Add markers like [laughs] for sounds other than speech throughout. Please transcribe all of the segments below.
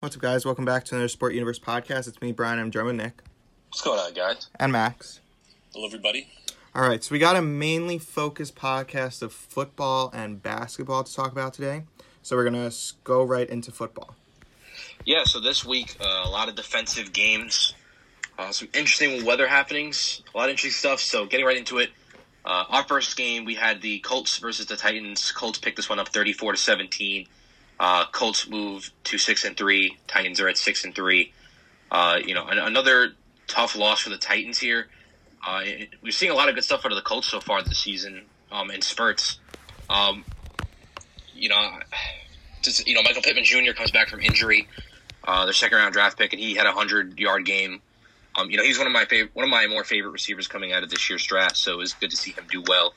What's up, guys? Welcome back to another Sport Universe podcast. It's me, Brian. I'm joined with Nick What's going on, guys? and Max. Hello, everybody. All right, so we got a mainly focused podcast of football and basketball to talk about today. So we're gonna go right into football. Yeah, so this week, uh, a lot of defensive games, uh, some interesting weather happenings, a lot of interesting stuff. So, getting right into it, uh, our first game, we had the Colts versus the Titans. Colts picked this one up 34 to 17. Uh, Colts move to 6 and 3. Titans are at 6 and 3. Uh, you know, an- another tough loss for the Titans here. Uh, we've seen a lot of good stuff out of the Colts so far this season um, in spurts. Um, you know, just, you know, Michael Pittman Jr. comes back from injury uh, their second round draft pick, and he had a hundred yard game. Um, you know, he's one of my favorite, one of my more favorite receivers coming out of this year's draft. So it was good to see him do well.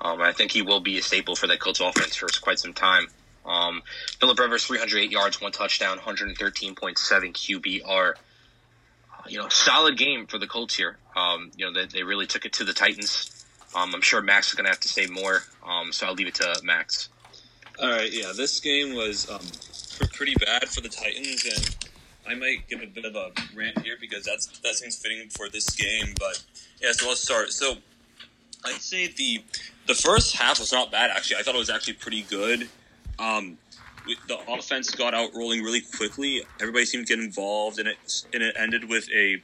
Um, I think he will be a staple for that Colts offense for quite some time. Um, Philip Rivers, 308 yards, one touchdown, 113.7 QBR. Uh, you know, solid game for the Colts here. Um, you know, they, they really took it to the Titans. Um, I'm sure Max is going to have to say more. Um, so I'll leave it to Max. All right, yeah, this game was um, pretty bad for the Titans, and I might give a bit of a rant here because that's that seems fitting for this game. But yeah, so let's start. So I'd say the the first half was not bad actually. I thought it was actually pretty good. Um, the offense got out rolling really quickly. Everybody seemed to get involved, and it and it ended with a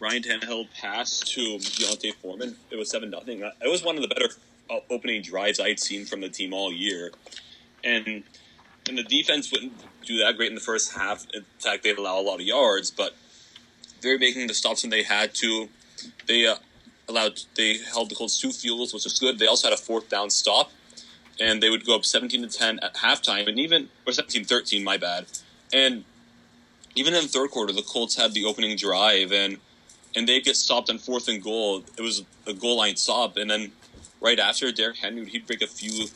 Ryan Tannehill pass to D'Onta Foreman. It was seven nothing. It was one of the better uh, opening drives I'd seen from the team all year and and the defense wouldn't do that great in the first half. In fact, they'd allow a lot of yards, but they're making the stops when they had to. They uh, allowed they held the Colts two field goals, which was good. They also had a fourth down stop, and they would go up seventeen to ten at halftime, and even or 17-13, my bad, and even in the third quarter, the Colts had the opening drive, and and they get stopped on fourth and goal. It was a goal line stop, and then right after Derrick Henry, he'd break a few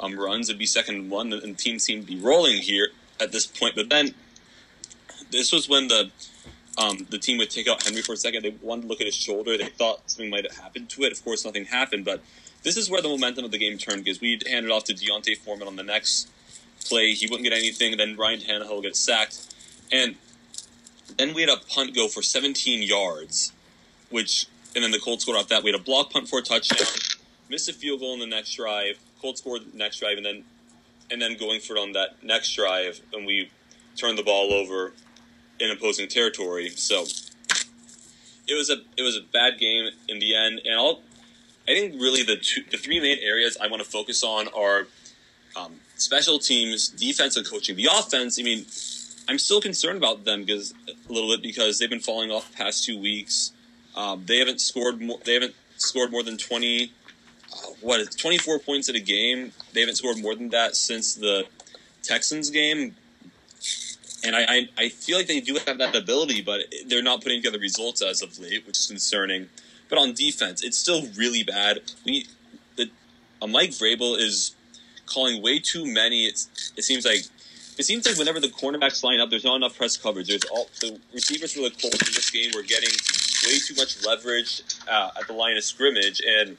um, runs. It'd be second and one, and the team seemed to be rolling here at this point. But then this was when the um, the team would take out Henry for a second. They wanted to look at his shoulder. They thought something might have happened to it. Of course, nothing happened. But this is where the momentum of the game turned because we handed it off to D'Onta Foreman on the next play. He wouldn't get anything. Then Ryan Tannehill gets sacked, and then we had a punt go for 17 yards, which and then the Colts scored off that. We had a block punt for a touchdown, missed a field goal in the next drive. Colts scored the next drive, and then and then going for it on that next drive, and we turned the ball over in opposing territory. So it was a it was a bad game in the end, and I'll, I think really the two, the three main areas I want to focus on are um, special teams, defense, and coaching. The offense, I mean, I'm still concerned about them because a little bit because they've been falling off the past two weeks. Um, they haven't scored more. They haven't scored more than twenty. Uh, what is 24 points in a game? They haven't scored more than that since the Texans game. And I, I, I feel like they do have that ability, but they're not putting together results as of late, which is concerning. But on defense, it's still really bad. We, the, uh, Mike Vrabel is calling way too many. It's, it seems like it seems like whenever the cornerbacks line up, there's not enough press coverage. There's all the receivers for the Colts in this game were getting way too much leverage uh, at the line of scrimmage, and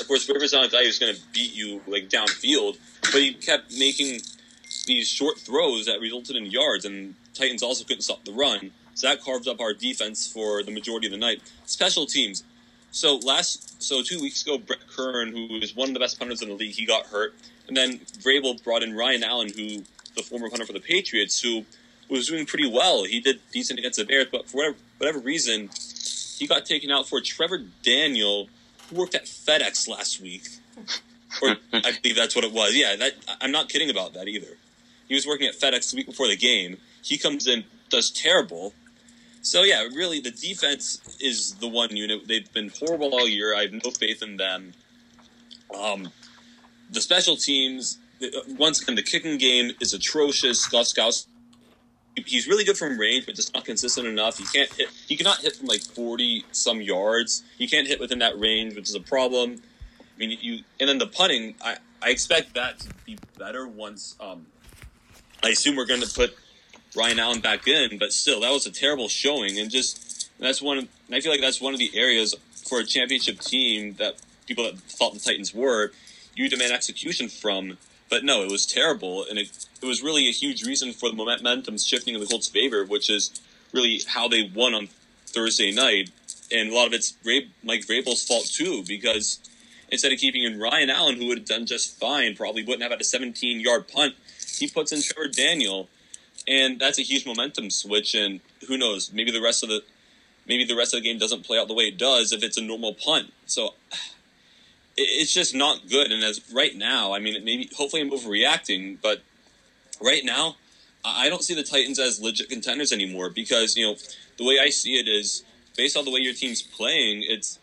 of course, Rivers not a guy who's going to beat you like downfield, but he kept making these short throws that resulted in yards, and Titans also couldn't stop the run. So that carved up our defense for the majority of the night. Special teams. So last, so two weeks ago, Brett Kern, who is one of the best punters in the league, he got hurt, and then Vrabel brought in Ryan Allen, who the former punter for the Patriots, who was doing pretty well. He did decent against the Bears, but for whatever, whatever reason, he got taken out for Trevor Daniel, who worked at FedEx last week. Or I [laughs] believe that's what it was. Yeah, that I'm not kidding about that either. He was working at FedEx the week before the game. He comes in, does terrible. So yeah, really, the defense is the one unit. They've been horrible all year. I have no faith in them. Um, the special teams, once again, the kicking game is atrocious. Gostkowski, he's really good from range, but just not consistent enough. He can't hit. He cannot hit from like forty some yards. He can't hit within that range, which is a problem. I mean, you and then the punting. I I expect that to be better once. Um, I assume we're going to put Ryan Allen back in, but still, that was a terrible showing, and just that's one. Of, I feel like that's one of the areas for a championship team that people that thought the Titans were, you demand execution from. But no, it was terrible, and it, it was really a huge reason for the momentum shifting in the Colts' favor, which is really how they won on Thursday night. And a lot of it's Mike Vrabel's fault too, because instead of keeping in Ryan Allen, who would have done just fine, probably wouldn't have had a 17 yard punt, he puts in Trevor Daniel, and that's a huge momentum switch. And who knows, maybe the rest of the maybe the rest of the game doesn't play out the way it does if it's a normal punt. So [sighs] it's just not good. And as right now, I mean, maybe hopefully I'm overreacting, but right now, I don't see the Titans as legit contenders anymore because you know the way I see it is based on the way your team's playing. It's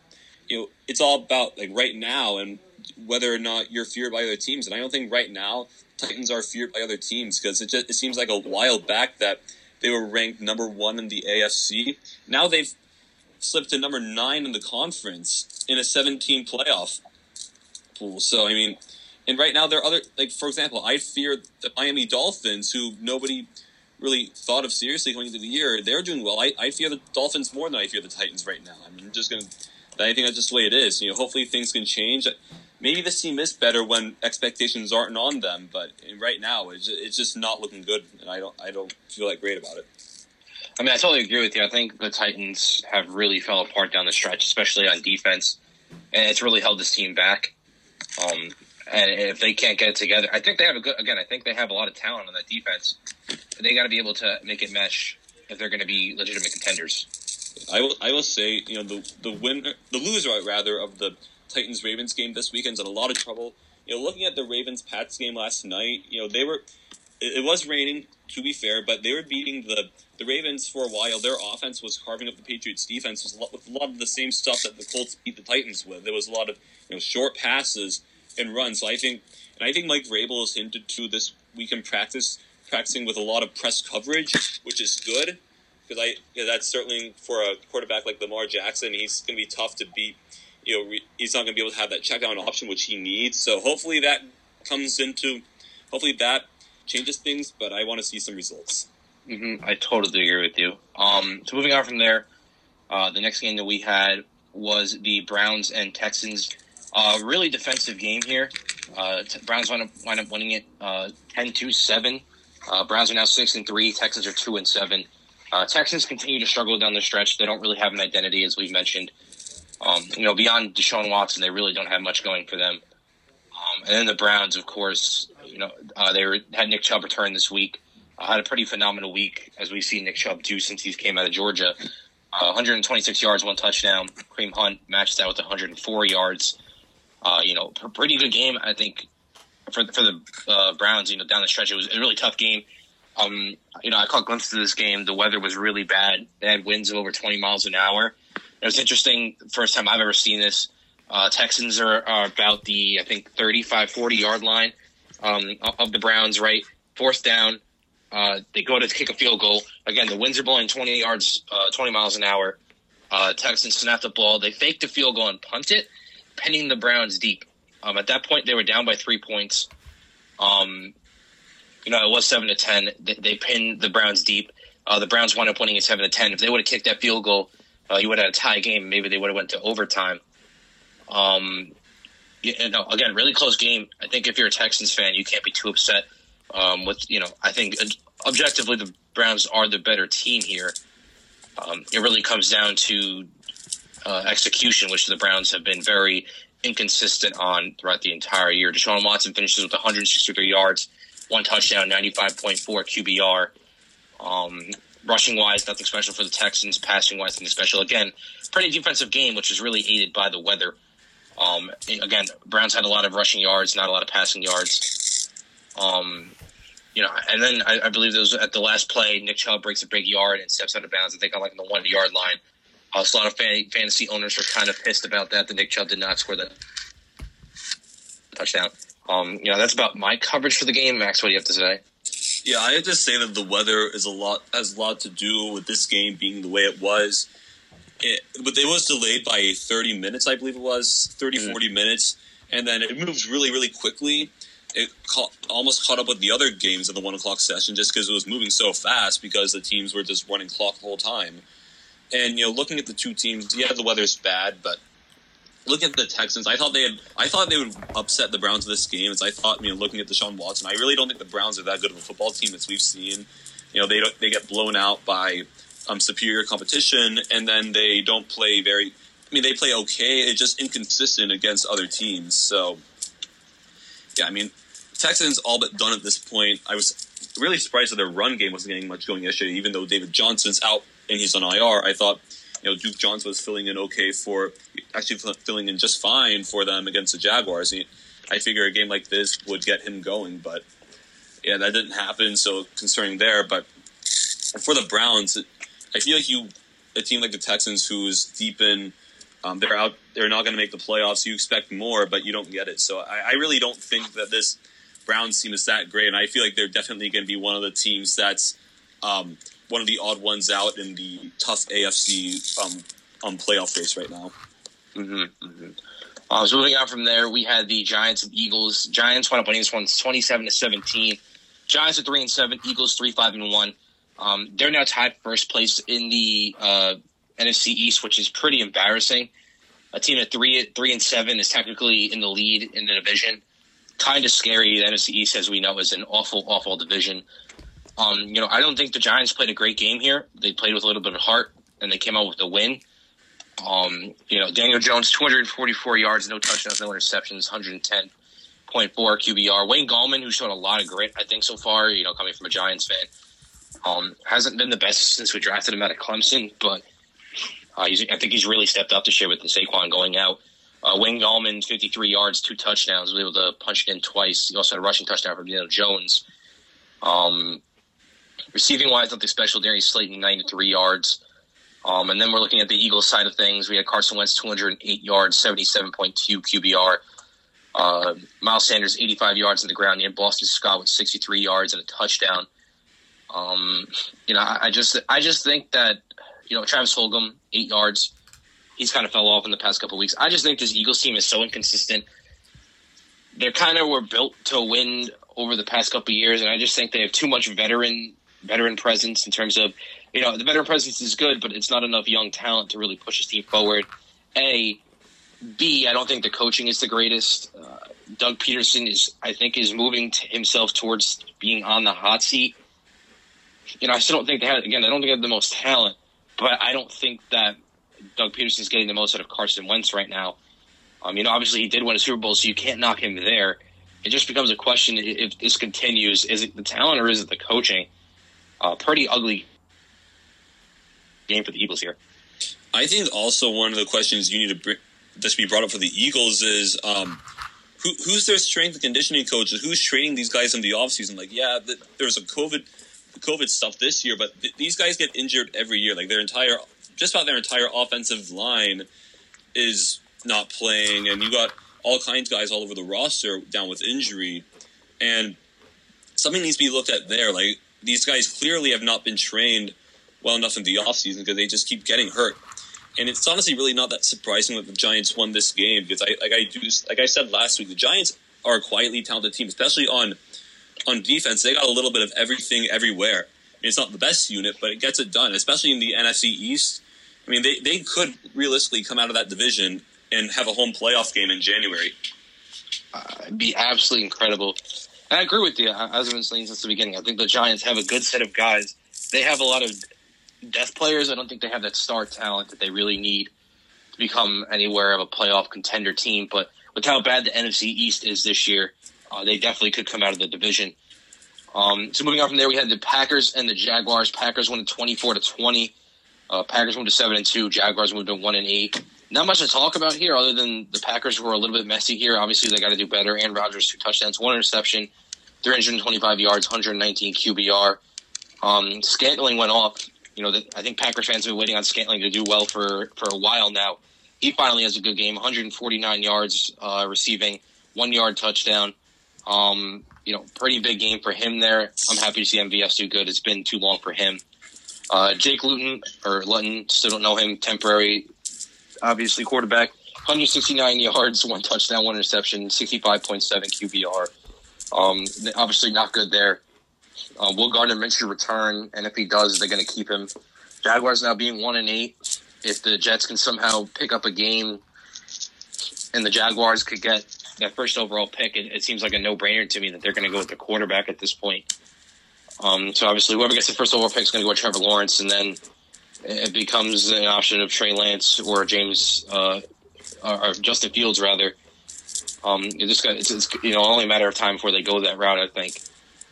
you know it's all about like right now and whether or not you're feared by other teams. And I don't think right now Titans are feared by other teams because it just it seems like a while back that they were ranked number one in the AFC. Now they've slipped to number nine in the conference in a 17 playoff pool. So I mean, and right now there are other like for example, I fear the Miami Dolphins, who nobody really thought of seriously going into the year. They're doing well. I, I fear the Dolphins more than I fear the Titans right now. I mean, just gonna. I think that's just the way it is. You know, hopefully things can change. Maybe this team is better when expectations aren't on them, but right now it's it's just not looking good, and I don't I don't feel that great about it. I mean, I totally agree with you. I think the Titans have really fell apart down the stretch, especially on defense, and it's really held this team back. Um, and if they can't get it together, I think they have a good. Again, I think they have a lot of talent on that defense. But they got to be able to make it mesh if they're going to be legitimate contenders. I will. I will say, you know, the the winner, the loser rather of the Titans Ravens game this weekend's in a lot of trouble. You know, looking at the Ravens Pats game last night, you know, they were. It, was raining, to be fair, but they were beating the the Ravens for a while. Their offense was carving up the Patriots' defense with a lot of the same stuff that the Colts beat the Titans with. There was a lot of you know short passes and runs. So I think, and I think Mike Vrabel has hinted to this week in practice, practicing with a lot of press coverage, which is good because I that's certainly for a quarterback like Lamar Jackson, he's going to be tough to beat. You know, re, he's not going to be able to have that check down option which he needs. So hopefully that comes into, hopefully that changes things. But I want to see some results. Mm-hmm. I totally agree with you. Um, so moving on from there, uh, the next game that we had was the Browns and Texans. Uh, really defensive game here. Uh, t- Browns wind up, wind up winning it uh, 10-2-7. Uh, Browns are now six and three. Texans are two and seven. Uh, Texans continue to struggle down the stretch. They don't really have an identity, as we've mentioned. Um, you know, beyond Deshaun Watson, they really don't have much going for them. Um, and then the Browns, of course, you know, uh, they were, had Nick Chubb return this week. Uh, had a pretty phenomenal week, as we've seen Nick Chubb do since he came out of Georgia. Uh, 126 yards, one touchdown. Kareem Hunt matched that with 104 yards. Uh, you know, pretty good game, I think, for for the uh, Browns. You know, down the stretch, it was a really tough game. Um, you know, I caught glimpses of this game. The weather was really bad. They had winds of over 20 miles an hour. It was interesting. First time I've ever seen this. Uh, Texans are, are, about the, I think, 35, 40 yard line um, of the Browns, right? Fourth down. Uh, they go to kick a field goal. Again, the winds are blowing 20 yards, uh, 20 miles an hour. Uh, Texans snap the ball. They fake the field goal and punt it, pinning the Browns deep. Um, at that point, they were down by three points. Um, you know, it was seven to ten. They, they pinned the Browns deep. Uh, the Browns wound up winning at seven to ten. If they would have kicked that field goal, uh, you would have had a tie game. Maybe they would have went to overtime. Um, you know, again, really close game. I think if you're a Texans fan, you can't be too upset. Um, with you know, I think objectively the Browns are the better team here. Um, it really comes down to uh, execution, which the Browns have been very inconsistent on throughout the entire year. Deshaun Watson finishes with 163 yards, one touchdown, 95.4 QBR. Um, rushing wise, nothing special for the Texans. Passing wise, nothing special. Again, pretty defensive game, which is really aided by the weather. Um, again, Browns had a lot of rushing yards, not a lot of passing yards. Um, you know, and then I, I believe those at the last play, Nick Chubb breaks a big yard and steps out of bounds. I think on like the one yard line. Uh, so a lot of fan, fantasy owners were kind of pissed about that. That Nick Chubb did not score the touchdown. Um, you know, that's about my coverage for the game. Max, what do you have to say? Yeah, I have to say that the weather is a lot has a lot to do with this game being the way it was. It, but it was delayed by 30 minutes, I believe it was 30, mm 40 minutes, and then it moves really, really quickly. It caught, almost caught up with the other games in the one o'clock session just because it was moving so fast because the teams were just running clock the whole time. And you know, looking at the two teams, yeah, the weather's bad, but looking at the Texans, I thought they had, I thought they would upset the Browns in this game. As I thought, you know, looking at Deshaun Watson, I really don't think the Browns are that good of a football team as we've seen. You know, they don't, they get blown out by um, superior competition, and then they don't play very. I mean, they play okay. It's just inconsistent against other teams. So, yeah, I mean, Texans all but done at this point. I was really surprised that their run game wasn't getting much going yesterday, even though David Johnson's out and he's on IR. I thought you know, Duke Johnson was filling in okay for actually filling in just fine for them against the Jaguars. I figure a game like this would get him going, but yeah, that didn't happen. So concerning there, but for the Browns, I feel like you a team like the Texans who's deep in. Um, they're out. They're not going to make the playoffs. You expect more, but you don't get it. So I, I really don't think that this Browns team is that great, and I feel like they're definitely going to be one of the teams that's um, one of the odd ones out in the tough AFC um, um playoff race right now. Mm-hmm, mm-hmm. Uh, so moving on from there, we had the Giants and Eagles. Giants went up on this one, twenty-seven to seventeen. Giants are three and seven. Eagles three five and one. Um, they're now tied first place in the uh, NFC East, which is pretty embarrassing. A team at three three and seven is technically in the lead in the division. Kind of scary. The NFC East, as we know, is an awful, awful division. Um, you know, I don't think the Giants played a great game here. They played with a little bit of heart, and they came out with a win. Um, you know, Daniel Jones, 244 yards, no touchdowns, no interceptions, 110.4 QBR. Wayne Gallman, who showed a lot of grit, I think, so far, you know, coming from a Giants fan, um, hasn't been the best since we drafted him out of Clemson, but uh, I think he's really stepped up this year with the Saquon going out. Uh, Wayne Gallman, 53 yards, two touchdowns, was able to punch it in twice. He also had a rushing touchdown from Daniel Jones. Um, Receiving wise, nothing special. Darius Slayton, 93 yards. Um, and then we're looking at the Eagles side of things. We had Carson Wentz, 208 yards, 77.2 QBR. Uh, Miles Sanders, 85 yards on the ground. You had Boston Scott with 63 yards and a touchdown. Um, you know, I, I, just I just think that you know Travis Fulgham, eight yards. He's kind of fell off in the past couple weeks. I just think this Eagles team is so inconsistent. They're kind of were built to win over the past couple years, and I just think they have too much veteran veteran presence in terms of, you know, the veteran presence is good, but it's not enough young talent to really push his team forward. A, B, I don't think the coaching is the greatest. Uh, Doug Pederson is, I think, is moving to himself towards being on the hot seat. You know, I still don't think they have, again, I don't think they have the most talent, but I don't think that Doug Pederson is getting the most out of Carson Wentz right now. Um, you know, obviously he did win a Super Bowl, so you can't knock him there. It just becomes a question if this continues: is it the talent or is it the coaching? Uh, pretty ugly game for the Eagles here. I think also one of the questions you need to bring, just be brought up for the Eagles is um, who, who's their strength and conditioning coach? Who's training these guys in the offseason? Like, yeah, the, there's a COVID COVID stuff this year, but th- these guys get injured every year. Like their entire, just about their entire offensive line is not playing, and you got all kinds of guys all over the roster down with injury, and something needs to be looked at there. Like these guys clearly have not been trained well enough in the offseason because they just keep getting hurt. And it's honestly really not that surprising that the Giants won this game because, I, like I do, like I said last week, the Giants are a quietly talented team, especially on on defense. They got a little bit of everything everywhere. I mean, it's not the best unit, but it gets it done, especially in the NFC East. I mean, they, they could realistically come out of that division and have a home playoff game in January. Uh, it'd be absolutely incredible. I agree with you. As I've been saying since the beginning, I think the Giants have a good set of guys. They have a lot of death players. I don't think they have that star talent that they really need to become anywhere of a playoff contender team. But with how bad the NFC East is this year, uh, they definitely could come out of the division. Um, so moving on from there, we had the Packers and the Jaguars. Packers twenty four to twenty. Uh, Packers moved to seven and two. Jaguars moved to one and eight. Not much to talk about here, other than the Packers were a little bit messy here. Obviously, they got to do better. Aaron Rodgers two touchdowns, one interception. 325 yards, 119 QBR. Um, Scantling went off. You know, the, I think Packers fans have been waiting on Scantling to do well for, for a while now. He finally has a good game, 149 yards uh, receiving, one yard touchdown. Um, you know, pretty big game for him there. I'm happy to see MVS do good. It's been too long for him. Uh, Jake Luton or Luton, still don't know him. Temporary, obviously quarterback. 169 yards, one touchdown, one interception, 65.7 QBR. Um, obviously not good there. Uh, will Gardner Minshew return? And if he does, they're going to keep him. Jaguars now being one and eight. If the Jets can somehow pick up a game and the Jaguars could get that first overall pick, it, it seems like a no brainer to me that they're going to go with the quarterback at this point. Um, so obviously, whoever gets the first overall pick is going to go with Trevor Lawrence, and then it becomes an option of Trey Lance or James uh, or, Justin Fields rather. Um, it just got, it's, it's you know only a matter of time before they go that route. I think.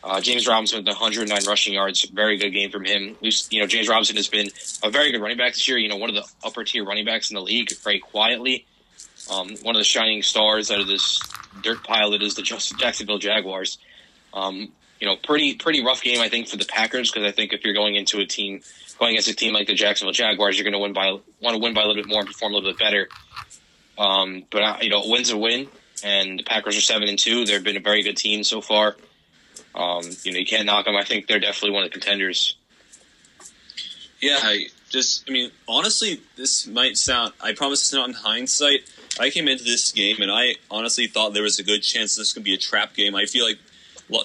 Uh, James Robinson with 109 rushing yards, very good game from him. You know, James Robinson has been a very good running back this year. You know, one of the upper tier running backs in the league, very quietly. Um, one of the shining stars out of this dirt pile that is the Jacksonville Jaguars. Um, you know, pretty pretty rough game I think for the Packers because I think if you're going into a team going against a team like the Jacksonville Jaguars, you're going to win by want to win by a little bit more and perform a little bit better. Um, but uh, you know, win's a win, and the Packers are seven and two. They've been a very good team so far. Um, you know, you can't knock them. I think they're definitely one of the contenders. Yeah, I just, I mean, honestly, this might sound, I promise it's not in hindsight. I came into this game and I honestly thought there was a good chance this could be a trap game. I feel like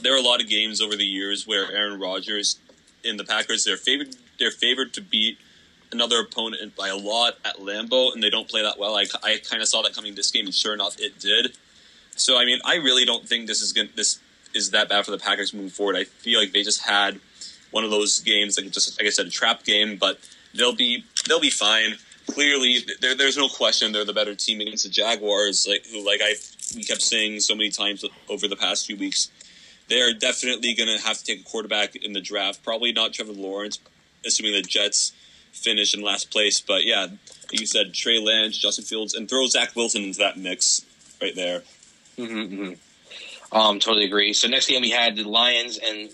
there are a lot of games over the years where Aaron Rodgers in the Packers, they're favored, they're favored to beat another opponent by a lot at Lambeau, and they don't play that well. I, I kind of saw that coming this game, and sure enough, it did. So, I mean, I really don't think this is going this is that bad for the Packers moving forward. I feel like they just had one of those games, like just like I said, a trap game, but they'll be they'll be fine. Clearly, there, there's no question they're the better team against the Jaguars, like who, like I we kept saying so many times over the past few weeks. They're definitely going to have to take a quarterback in the draft. Probably not Trevor Lawrence, assuming the Jets finish in last place. But yeah, like you said Trey Lance, Justin Fields, and throw Zach Wilson into that mix right there. Mm-hmm, mm-hmm. Um, totally agree. So next game we had the Lions and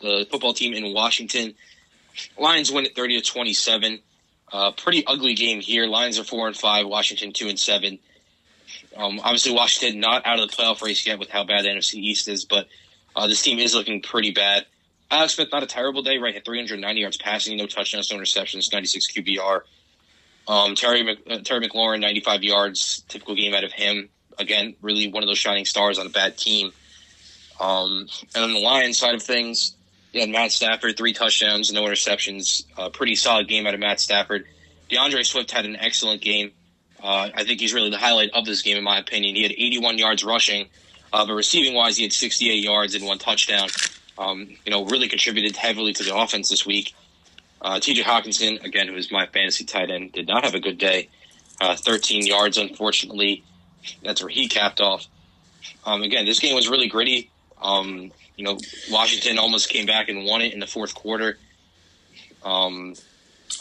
the football team in Washington. Lions win at thirty to twenty seven. Uh, pretty ugly game here. Lions are four and five. Washington two and seven. Um, obviously, Washington not out of the playoff race yet with how bad the NFC East is, but uh, this team is looking pretty bad. Alex Smith not a terrible day, right? Had 390 yards passing, no touchdowns, no interceptions, 96 QBR. Um, Terry Mc, uh, Terry McLaurin 95 yards, typical game out of him again, really one of those shining stars on a bad team. Um, and on the Lions side of things, you had Matt Stafford, three touchdowns, no interceptions. Uh, pretty solid game out of Matt Stafford. D'Andre Swift had an excellent game. Uh, I think he's really the highlight of this game, in my opinion. He had 81 yards rushing, uh, but receiving wise, he had 68 yards and one touchdown. Um, you know, really contributed heavily to the offense this week. Uh, TJ Hockenson, again, who is my fantasy tight end, did not have a good day. Uh, 13 yards, unfortunately. That's where he capped off. Um, again, this game was really gritty. Um, you know, Washington almost came back and won it in the fourth quarter. Um,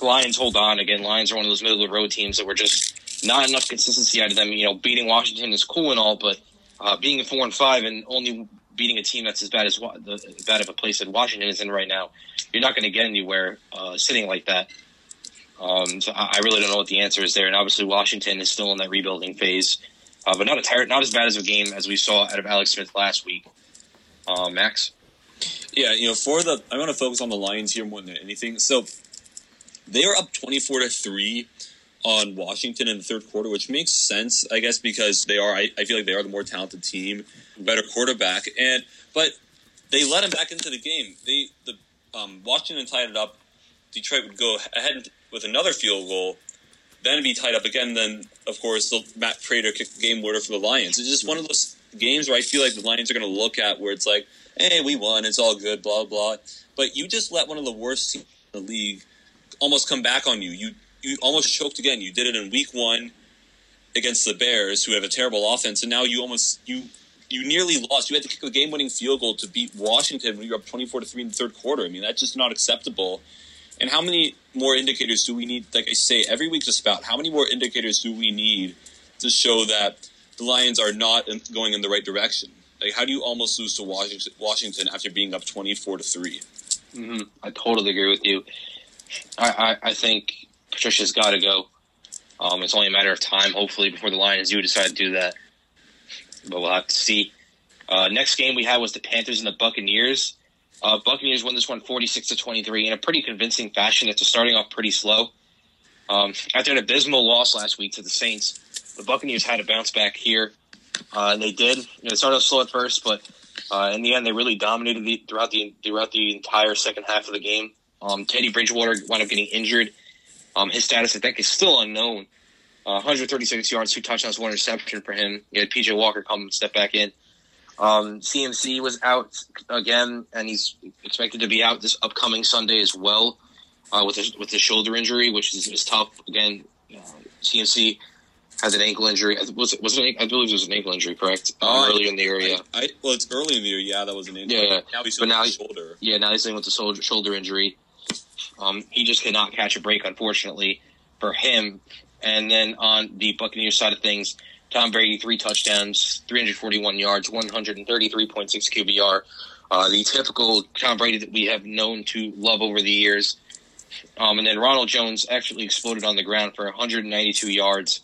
Lions hold on. Again, Lions are one of those middle of the road teams that were just not enough consistency out of them. You know, beating Washington is cool and all, but uh, being four and five and only beating a team that's as bad as the bad of a place that Washington is in right now, you're not going to get anywhere uh, sitting like that. Um, so I really don't know what the answer is there. And obviously, Washington is still in that rebuilding phase uh, but not a tired, not as bad as a game as we saw out of Alex Smith last week. Uh, Max. Yeah, you know, for the I want to focus on the Lions here more than anything. So they are up twenty four to three on Washington in the third quarter, which makes sense, I guess, because they are. I, I feel like they are the more talented team, better quarterback, and but they let him back into the game. They the um, Washington tied it up. Detroit would go ahead with another field goal, then be tied up again. Then, of course, the Matt Prater kicked the game winner for the Lions. It's just one of those games where I feel like the Lions are going to look at where it's like, hey, we won, it's all good, blah blah. But you just let one of the worst teams in the league almost come back on you. You you almost choked again. You did it in Week One against the Bears, who have a terrible offense, and now you almost you you nearly lost. You had to kick a game-winning field goal to beat Washington when you were up twenty-four to three in the third quarter. I mean, that's just not acceptable. And how many more indicators do we need? Like I say every week, just about how many more indicators do we need to show that the Lions are not going in the right direction? Like, how do you almost lose to Washington after being up twenty-four to 3 mm-hmm. I totally agree with you. I, I, I think Patricia's got to go. Um, it's only a matter of time, hopefully, before the Lions do decide to do that. But we'll have to see. Uh, next game we had was the Panthers and the Buccaneers. Uh, Buccaneers won this one 46 to 23 in a pretty convincing fashion after starting off pretty slow. Um, after an abysmal loss last week to the Saints, the Buccaneers had to bounce back here. Uh, and they did. You know, it started off slow at first, but uh, in the end, they really dominated the, throughout the throughout the entire second half of the game. Um, Teddy Bridgewater wound up getting injured. Um, his status, I think, is still unknown. Uh, 136 yards, two touchdowns, one interception for him. You had PJ Walker come step back in. Um, CMC was out again, and he's expected to be out this upcoming Sunday as well uh, with his, with his shoulder injury, which is, is tough. Again, uh, CMC has an ankle injury. Was it, was it, I believe it was an ankle injury, correct? Um, Uh, earlier in the area. I, I, well, it's early in the year. Yeah, that was an injury. Yeah, yeah. Now he's But on now his shoulder. Yeah, now he's dealing with the shoulder injury. Um, he just could not catch a break, unfortunately, for him. And then on the Buccaneers side of things, Tom Brady, three touchdowns, 341 yards, 133.6 QBR. Uh, the typical Tom Brady that we have known to love over the years. Um, and then Ronald Jones actually exploded on the ground for 192 yards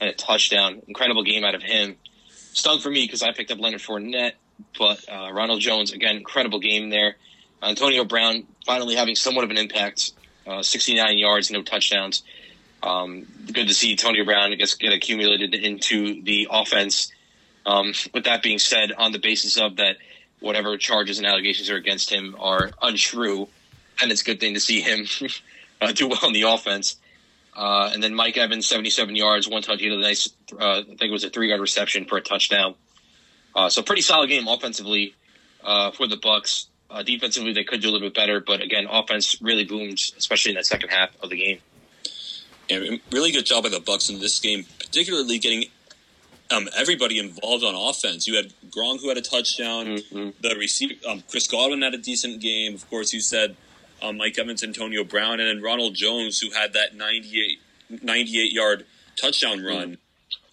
and a touchdown. Incredible game out of him. Stung for me because I picked up Leonard Fournette, but uh, Ronald Jones, again, incredible game there. Antonio Brown finally having somewhat of an impact. Uh, 69 yards, no touchdowns. Um, good to see Antonio Brown, I guess, get accumulated into the offense. Um, with that being said, on the basis of that, whatever charges and allegations are against him are untrue, and it's a good thing to see him [laughs] uh, do well in the offense. Uh, and then Mike Evans, 77 yards, one touchdown, a nice, uh, I think it was a three yard reception for a touchdown. Uh, so pretty solid game offensively uh, for the Bucks. Uh, defensively, they could do a little bit better, but again, offense really boomed, especially in that second half of the game. And really good job by the Bucks in this game, particularly getting um, everybody involved on offense. You had Gronk who had a touchdown. Mhm. The receiver, um, Chris Godwin had a decent game. Of course, you said um, Mike Evans, Antonio Brown, and then Ronald Jones who had that 98, 98 yard touchdown run.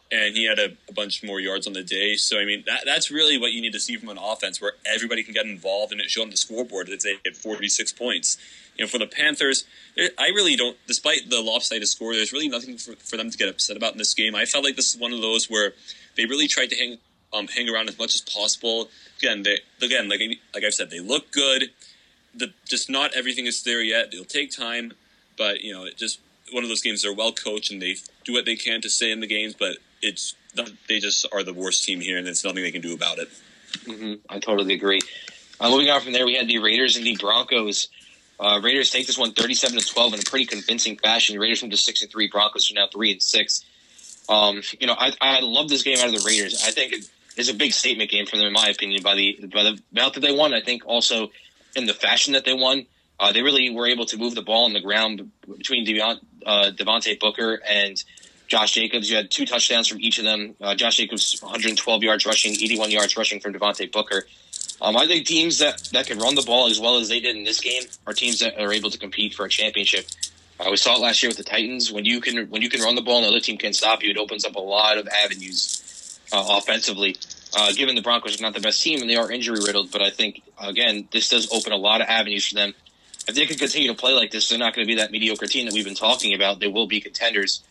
And he had a, a bunch more yards on the day. So, I mean, that, that's really what you need to see from an offense where everybody can get involved and it showed on the scoreboard that they had 46 points. You know, for the Panthers, I really don't, despite the lopsided score, there's really nothing for, for them to get upset about in this game. I felt like this is one of those where they really tried to hang um, hang around as much as possible. Again, they again like like I've said, they look good. The just not everything is there yet. It'll take time, but you know, it just one of those games. They're well coached and they do what they can to stay in the games, but it's they just are the worst team here, and there's nothing they can do about it. hmm I totally agree. Uh, moving on from there, we had the Raiders and the Broncos. Uh, Raiders take this one 37 to 12 in a pretty convincing fashion. Raiders went to 6 and 3, Broncos are now 3 and 6. Um, you know, I, I love this game out of the Raiders. I think it is a big statement game for them, in my opinion, by the by the amount that they won. I think also in the fashion that they won. Uh, they really were able to move the ball on the ground between Devon, uh, Devontae Booker and Josh Jacobs. You had two touchdowns from each of them. Uh, Josh Jacobs, 112 yards rushing, 81 yards rushing from Devontae Booker. Um, I think teams that, that can run the ball as well as they did in this game are teams that are able to compete for a championship. Uh, we saw it last year with the Titans. When you can when you can run the ball and the other team can stop you, it opens up a lot of avenues uh, offensively. Uh, given the Broncos are not the best team and they are injury riddled, but I think again this does open a lot of avenues for them. If they can continue to play like this, they're not going to be that mediocre team that we've been talking about. They will be contenders.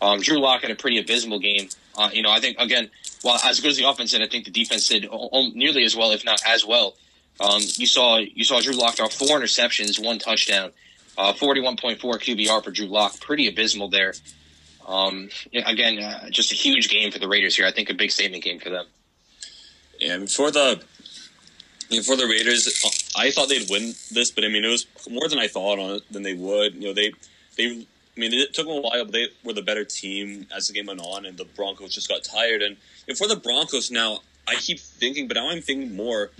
Um, Drew Lock had a pretty abysmal game. Uh, you know, I think again, while as good as the offense did, I think the defense did nearly as well, if not as well. Um, you saw you saw Drew Lock throw four interceptions, one touchdown, uh, forty-one point four QBR for Drew Lock, pretty abysmal there. Um, again, uh, just a huge game for the Raiders here. I think a big statement game for them. And for the and for the Raiders, I thought they'd win this, but I mean it was more than I thought on than they would. You know, they they I mean it took them a while, but they were the better team as the game went on, and the Broncos just got tired. And, and for the Broncos now, I keep thinking, but now I'm thinking more.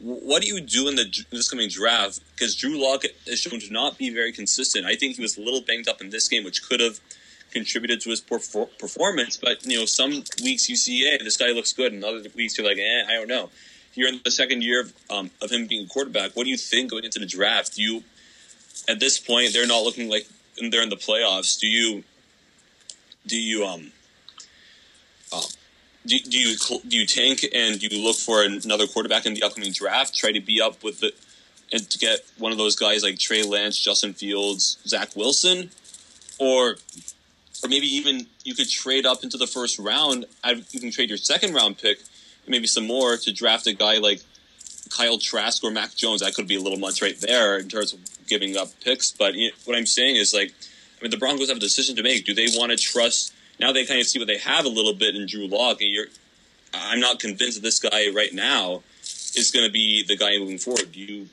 What do you do in the in this coming draft? Because Drew Lock is shown to not be very consistent. I think he was a little banged up in this game, which could have contributed to his perfor- performance. But you know, some weeks you see, hey, this guy looks good, and other weeks you're like, eh, I don't know. You're in the second year of, um, of him being a quarterback. What do you think going into the draft? Do you, at this point, they're not looking like they're in the playoffs. Do you, do you, um, um do, do you do you tank and you look for another quarterback in the upcoming draft? Try to be up with the and to get one of those guys like Trey Lance, Justin Fields, Zach Wilson, or or maybe even you could trade up into the first round. You can trade your second round pick, maybe some more, to draft a guy like Kyle Trask or Mac Jones. That could be a little much right there in terms of giving up picks. But you know, what I'm saying is like, I mean, the Broncos have a decision to make. Do they want to trust? Now they kind of see what they have a little bit in Drew Lock, and you're. I'm not convinced that this guy right now is going to be the guy moving forward. Do you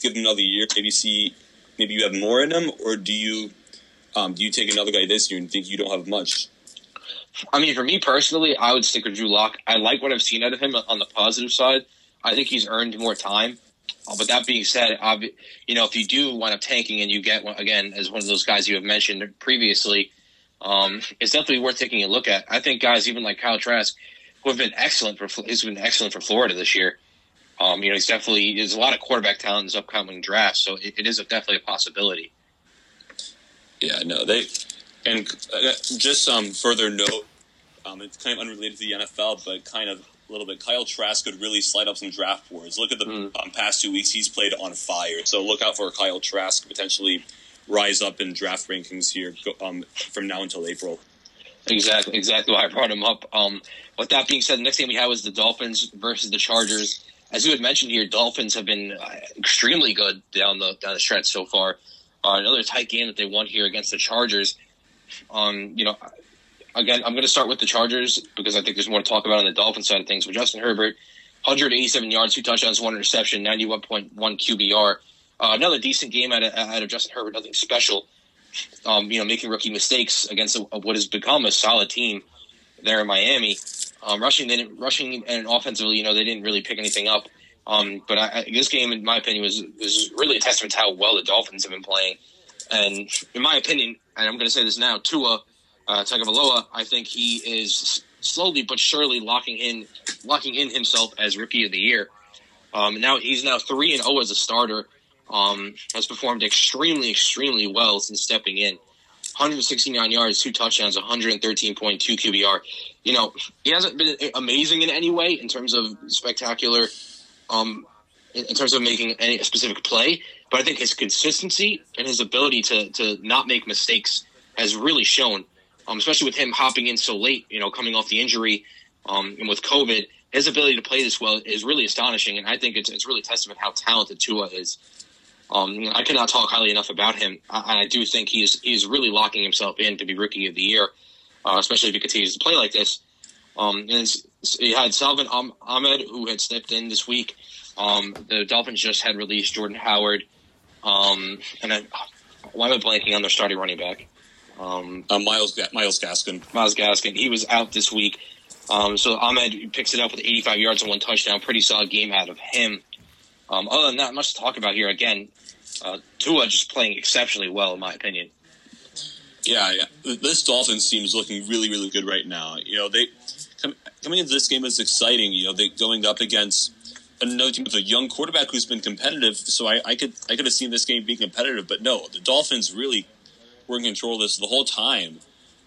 give him another year, maybe see, maybe you have more in him, or do you um, do you take another guy this year and think you don't have much? I mean, for me personally, I would stick with Drew Lock. I like what I've seen out of him on the positive side. I think he's earned more time. Uh, but that being said, you know, if you do wind up tanking and you get again as one of those guys you have mentioned previously, um, it's definitely worth taking a look at. I think guys even like Kyle Trask, who have been excellent for he's been excellent for Florida this year. Um, you know, he's definitely there's a lot of quarterback talent in this upcoming draft, so it, it is a, definitely a possibility. Yeah, no, they and uh, just some further note. Um, it's kind of unrelated to the NFL, but kind of a little bit. Kyle Trask could really slide up some draft boards. Look at the mm. um, past two weeks; he's played on fire. So look out for Kyle Trask potentially rise up in draft rankings here um, from now until April. Exactly, exactly why I brought him up. Um, with that being said, the next game we have was the Dolphins versus the Chargers. As you had mentioned here, Dolphins have been uh, extremely good down the down the stretch so far. Uh, another tight game that they won here against the Chargers. Um, you know, again, I'm going to start with the Chargers because I think there's more to talk about on the Dolphin side of things. With Justin Herbert, 187 yards, two touchdowns, one interception, 91.1 QBR. Uh, another decent game out of, out of Justin Herbert, nothing special. Um, you know, making rookie mistakes against a, what has become a solid team there in Miami. Um, rushing, they didn't, rushing and offensively, you know, they didn't really pick anything up. Um, but I, this game, in my opinion, was was really a testament to how well the Dolphins have been playing. And in my opinion, and I'm going to say this now, Tua uh, Tagovailoa, I think he is slowly but surely locking in locking in himself as rookie of the year. Um, now he's now three and zero oh as a starter. Um, has performed extremely, extremely well since stepping in. 169 yards, two touchdowns, 113.2 QBR. You know, he hasn't been amazing in any way in terms of spectacular, um, in, in terms of making any specific play. But I think his consistency and his ability to to not make mistakes has really shown. Um, especially with him hopping in so late, you know, coming off the injury, um, and with COVID, his ability to play this well is really astonishing. And I think it's it's really testament how talented Tua is. Um, I cannot talk highly enough about him. I, I do think he's he's really locking himself in to be rookie of the year, uh, especially if he continues to play like this. Um, and he had Salvon Ahmed, who had stepped in this week. Um, the Dolphins just had released Jordan Howard. Um, and I, why am I blanking on their starting running back? Um, uh, Miles Myles Gaskin. Myles Gaskin. He was out this week. Um, so Ahmed picks it up with 85 yards and one touchdown. Pretty solid game out of him. Um, other than that, much to talk about here. Again, uh, Tua just playing exceptionally well, in my opinion. Yeah, yeah. This Dolphins team is looking really, really good right now. You know, they coming into this game is exciting. You know, they going up against another team with a young quarterback who's been competitive. So I, I could I could have seen this game being competitive, but no, the Dolphins really were in control of this the whole time,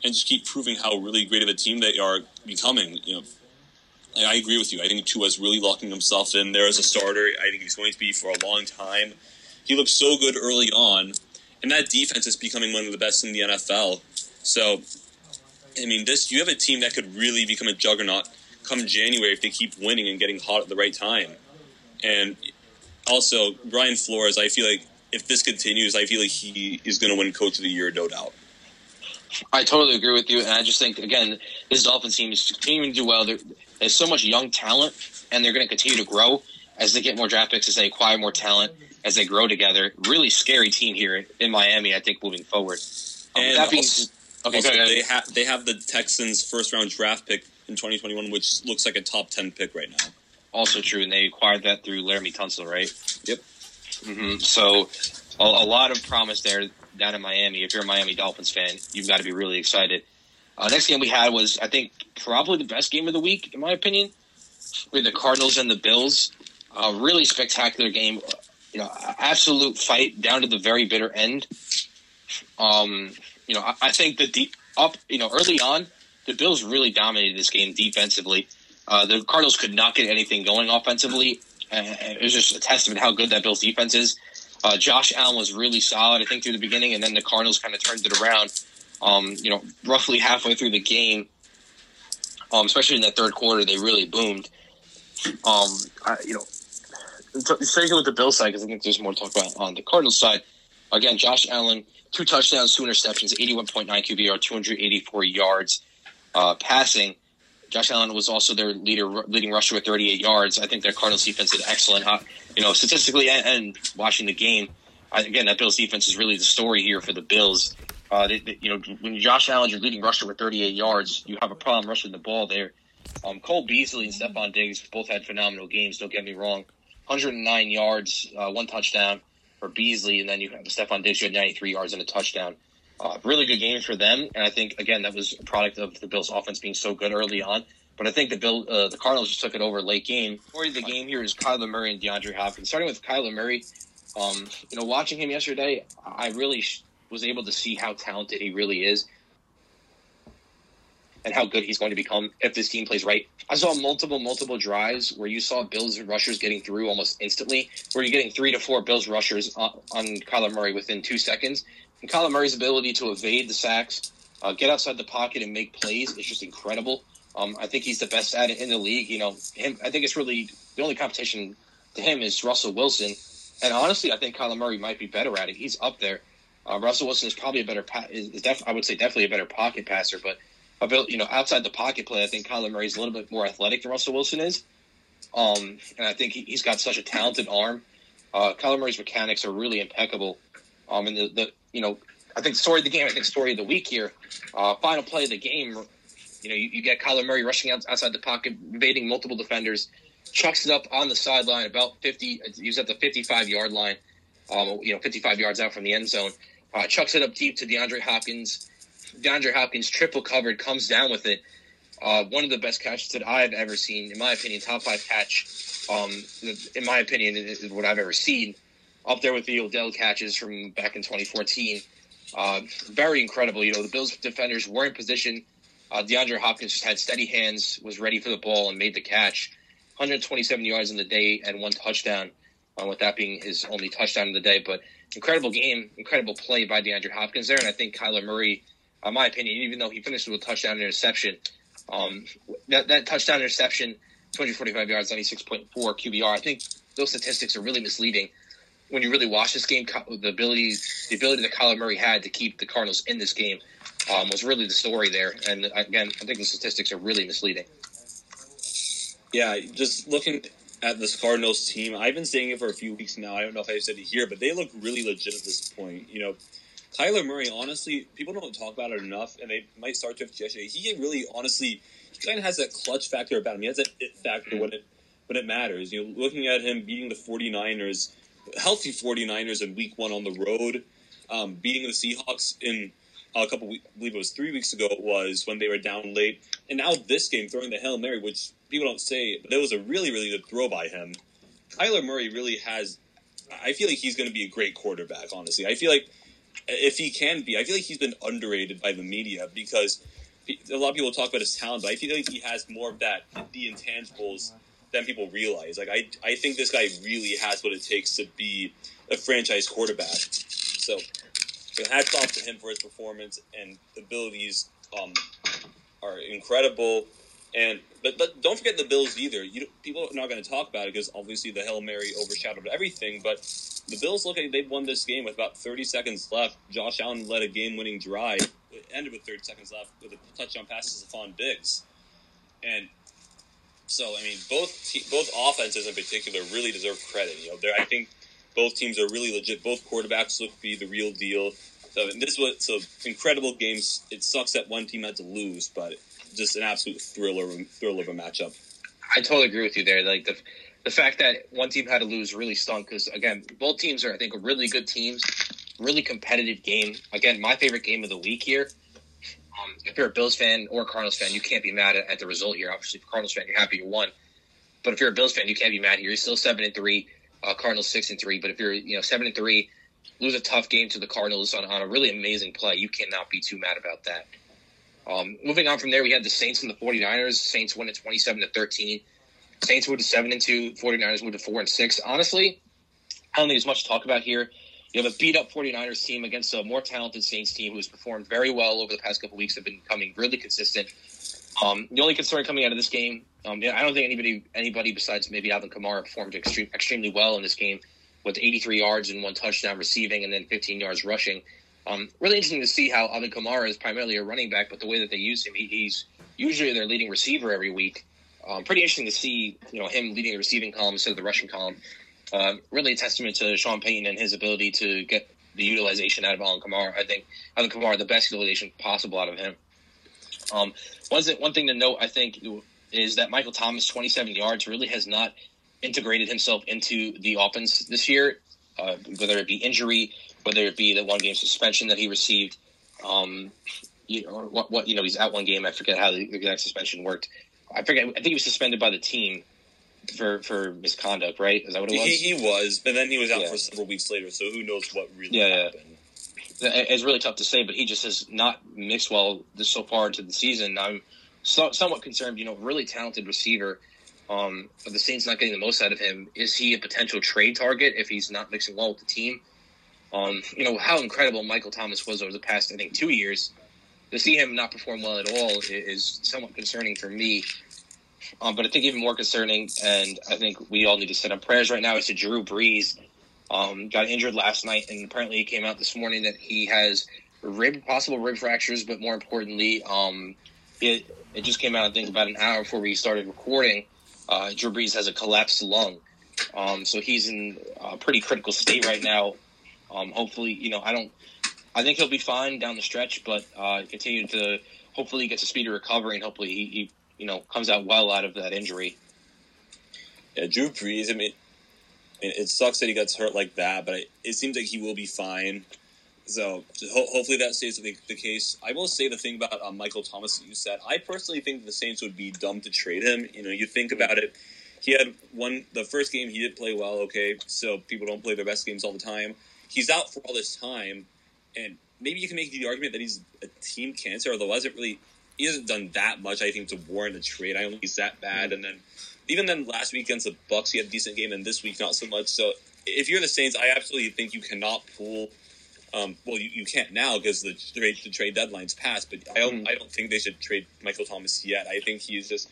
and just keep proving how really great of a team they are becoming. You know, I agree with you. I think Tua's really locking himself in there as a starter. I think he's going to be for a long time. He looked so good early on, and that defense is becoming one of the best in the NFL. So, I mean, this you have a team that could really become a juggernaut come January if they keep winning and getting hot at the right time. And also, Brian Flores, I feel like if this continues, I feel like he is going to win Coach of the Year, no doubt. I totally agree with you, and I just think again, this Dolphins team is continuing to do well. there's so much young talent, and they're going to continue to grow as they get more draft picks, as they acquire more talent, as they grow together. Really scary team here in Miami, I think, moving forward. Um, and that being, also, okay, also, they have they have the Texans' first round draft pick in 2021, which looks like a top 10 pick right now. Also true, and they acquired that through Laremy Tunsil, right? Yep. Mm-hmm. So a, a, lot of promise there down in Miami. If you're a Miami Dolphins fan, you've got to be really excited. Uh, next game we had was, I think, probably the best game of the week, in my opinion, with the Cardinals and the Bills. A really spectacular game. You know, absolute fight down to the very bitter end. Um, you know, I, I think the up, you know, early on, the Bills really dominated this game defensively. Uh, the Cardinals could not get anything going offensively. It was just a testament how good that Bills defense is. Uh, Josh Allen was really solid, I think, through the beginning, and then the Cardinals kind of turned it around. Um, you know, roughly halfway through the game, um, especially in that third quarter, they really boomed. Um, I, you know, especially with the Bills side, because I think there's more to talk about on the Cardinals side. Again, Josh Allen, two touchdowns, two interceptions, 81.9 QBR, 284 yards uh, passing. Josh Allen was also their leader, leading rusher with 38 yards. I think their Cardinals defense did excellent. You know, statistically and, and watching the game, I, again, that Bills defense is really the story here for the Bills. Uh, they, they, you know, when Josh Allen's your leading rusher with 38 yards, you have a problem rushing the ball there. Um, Cole Beasley and Stefon Diggs both had phenomenal games. Don't get me wrong. 109 yards, uh, one touchdown for Beasley, and then you have Stefon Diggs who had 93 yards and a touchdown. Uh, really good games for them, and I think again that was a product of the Bills' offense being so good early on. But I think the Bill, uh, the Cardinals just took it over late game. Of the game here is Kyler Murray and DeAndre Hopkins. Starting with Kyler Murray, um, you know, watching him yesterday, I really was able to see how talented he really is and how good he's going to become if this team plays right. I saw multiple, multiple drives where you saw Bills rushers getting through almost instantly, where you're getting three to four Bills rushers on, on Kyler Murray within two seconds. And Kyler Murray's ability to evade the sacks, uh, get outside the pocket and make plays is just incredible. Um, I think he's the best at it in the league. You know, him. I think it's really the only competition to him is Russell Wilson. And honestly, I think Kyler Murray might be better at it. He's up there. Uh, Russell Wilson is probably a better, pa- is, is def- I would say definitely a better pocket passer, but about you know outside the pocket play, I think Kyler Murray is a little bit more athletic than Russell Wilson is. Um, and I think he, has got such a talented arm. Uh, Kyler Murray's mechanics are really impeccable. Um, and the, the you know I think story of the game, I think story of the week here, uh, final play of the game. You know, you, you get Kyler Murray rushing out, outside the pocket, evading multiple defenders, chucks it up on the sideline about fifty. He's at the fifty-five yard line. Um, you know, fifty-five yards out from the end zone. Uh, chucks it up deep to DeAndre Hopkins. DeAndre Hopkins triple covered, comes down with it. Uh, one of the best catches that I've ever seen, in my opinion, top five catch. Um, in my opinion, is what I've ever seen. Up there with the Odell catches from back in 2014. Uh, very incredible. You know, the Bills defenders were in position. Uh, DeAndre Hopkins just had steady hands, was ready for the ball, and made the catch. 127 yards in the day and one touchdown, uh, with that being his only touchdown of the day. But incredible game, incredible play by DeAndre Hopkins there. And I think Kyler Murray, in my opinion, even though he finished with a touchdown and interception, um, that, that touchdown interception, 245 yards, 96.4 QBR, I think those statistics are really misleading when you really watch this game, the ability the ability that Kyler Murray had to keep the Cardinals in this game um, was really the story there. And again, I think the statistics are really misleading. Yeah, just looking at this Cardinals team, I've been saying it for a few weeks now. I don't know if I've said it here, but they look really legit at this point. You know, Kyler Murray, honestly, people don't talk about it enough, and they might start to have yesterday. He really, honestly, he kind of has that clutch factor about him. He has that it factor when it when it matters. You know, looking at him beating the 49ers healthy 49ers in week one on the road, um, beating the Seahawks in a couple weeks, I believe it was three weeks ago, it was when they were down late. And now this game, throwing the Hail Mary, which people don't say, but it was a really, really good throw by him. Kyler Murray really has, I feel like he's going to be a great quarterback, honestly. I feel like if he can be, I feel like he's been underrated by the media because a lot of people talk about his talent, but I feel like he has more of that, the intangibles than people realize. Like I, I think this guy really has what it takes to be a franchise quarterback. So, so hats off to him for his performance and abilities um, are incredible. And but, but don't forget the Bills either. You people are not going to talk about it because obviously the hail mary overshadowed everything. But the Bills look like they've won this game with about 30 seconds left. Josh Allen led a game-winning drive. It ended with 30 seconds left with a touchdown pass to Stefon Diggs. And so I mean, both te- both offenses in particular really deserve credit. You know, I think both teams are really legit. Both quarterbacks look to be the real deal. So this was so incredible games. It sucks that one team had to lose, but just an absolute thriller thrill of a matchup. I totally agree with you there. Like the the fact that one team had to lose really stunk because again, both teams are I think really good teams, really competitive game. Again, my favorite game of the week here. Um, if you're a Bills fan or a Cardinals fan, you can't be mad at, at the result here. Obviously, if Cardinals fan, you're happy you won. But if you're a Bills fan, you can't be mad here. You're still seven and three. Uh, Cardinals six and three. But if you're you know seven and three, lose a tough game to the Cardinals on, on a really amazing play, you cannot be too mad about that. Um, moving on from there, we had the Saints and the 49ers. Saints won at 27 to 13. Saints moved to 7 and 2. 49ers moved to 4 and 6. Honestly, I don't think there's much to talk about here. You have a beat up 49ers team against a more talented Saints team who's performed very well over the past couple weeks, have been coming really consistent. Um, the only concern coming out of this game, um, I don't think anybody anybody besides maybe Alvin Kamara performed extreme, extremely well in this game with 83 yards and one touchdown receiving and then 15 yards rushing. Um, really interesting to see how Alvin Kamara is primarily a running back, but the way that they use him, he, he's usually their leading receiver every week. Um, pretty interesting to see, you know, him leading the receiving column instead of the rushing column. Uh, really a testament to Sean Payton and his ability to get the utilization out of Alvin Kamara. I think Alvin Kamara the best utilization possible out of him. Um, one thing, one thing to note, I think, is that Michael Thomas, 27 yards, really has not integrated himself into the offense this year, uh, whether it be injury, whether it be the one game suspension that he received. Um, you know, what, what, you know, he's out one game. I forget how the exact suspension worked. I forget. I think he was suspended by the team for for misconduct. Right? Is that what it was? He, he was, but then he was out Yeah. for several weeks later. So who knows what really Yeah, yeah. happened? it's really tough to say, but he just has not mixed well this so far into the season. I'm so, somewhat concerned. You know, really talented receiver. Um, but the Saints not getting the most out of him. Is he a potential trade target if he's not mixing well with the team? Um, you know how incredible Michael Thomas was over the past, I think, two years. To see him not perform well at all is somewhat concerning for me. Um, but I think even more concerning, and I think we all need to send up prayers right now, is to Drew Brees. Um, got injured last night, and apparently it came out this morning that he has rib possible rib fractures, but more importantly, um, it it just came out I think about an hour before we started recording. Uh, Drew Brees has a collapsed lung, um, so he's in a pretty critical state right now. Um, hopefully, you know, I don't. I think he'll be fine down the stretch, but uh, continue to hopefully he gets a speedy recovery, and hopefully he, he you know comes out well out of that injury. Yeah, Drew Brees. I mean, it, sucks that he gets hurt like that, but it seems like he will be fine. So ho- hopefully that stays the, case. I will say the thing about um, Michael Thomas that you said. I personally think the Saints would be dumb to trade him. You know, you think about it. He had one the first game he did play well. Okay, so people don't play their best games all the time. He's out for all this time, and maybe you can make the argument that he's a team cancer. Although hasn't really he hasn't done that much. I think to warrant a trade. I don't think he's that bad. And then even then last week against the Bucs, he had a decent game, and this week not so much. So if you're the Saints, I absolutely think you cannot pull. Um, well, you, you can't now because the trade the trade deadline's passed. But I don't I don't think they should trade Michael Thomas yet. I think he's just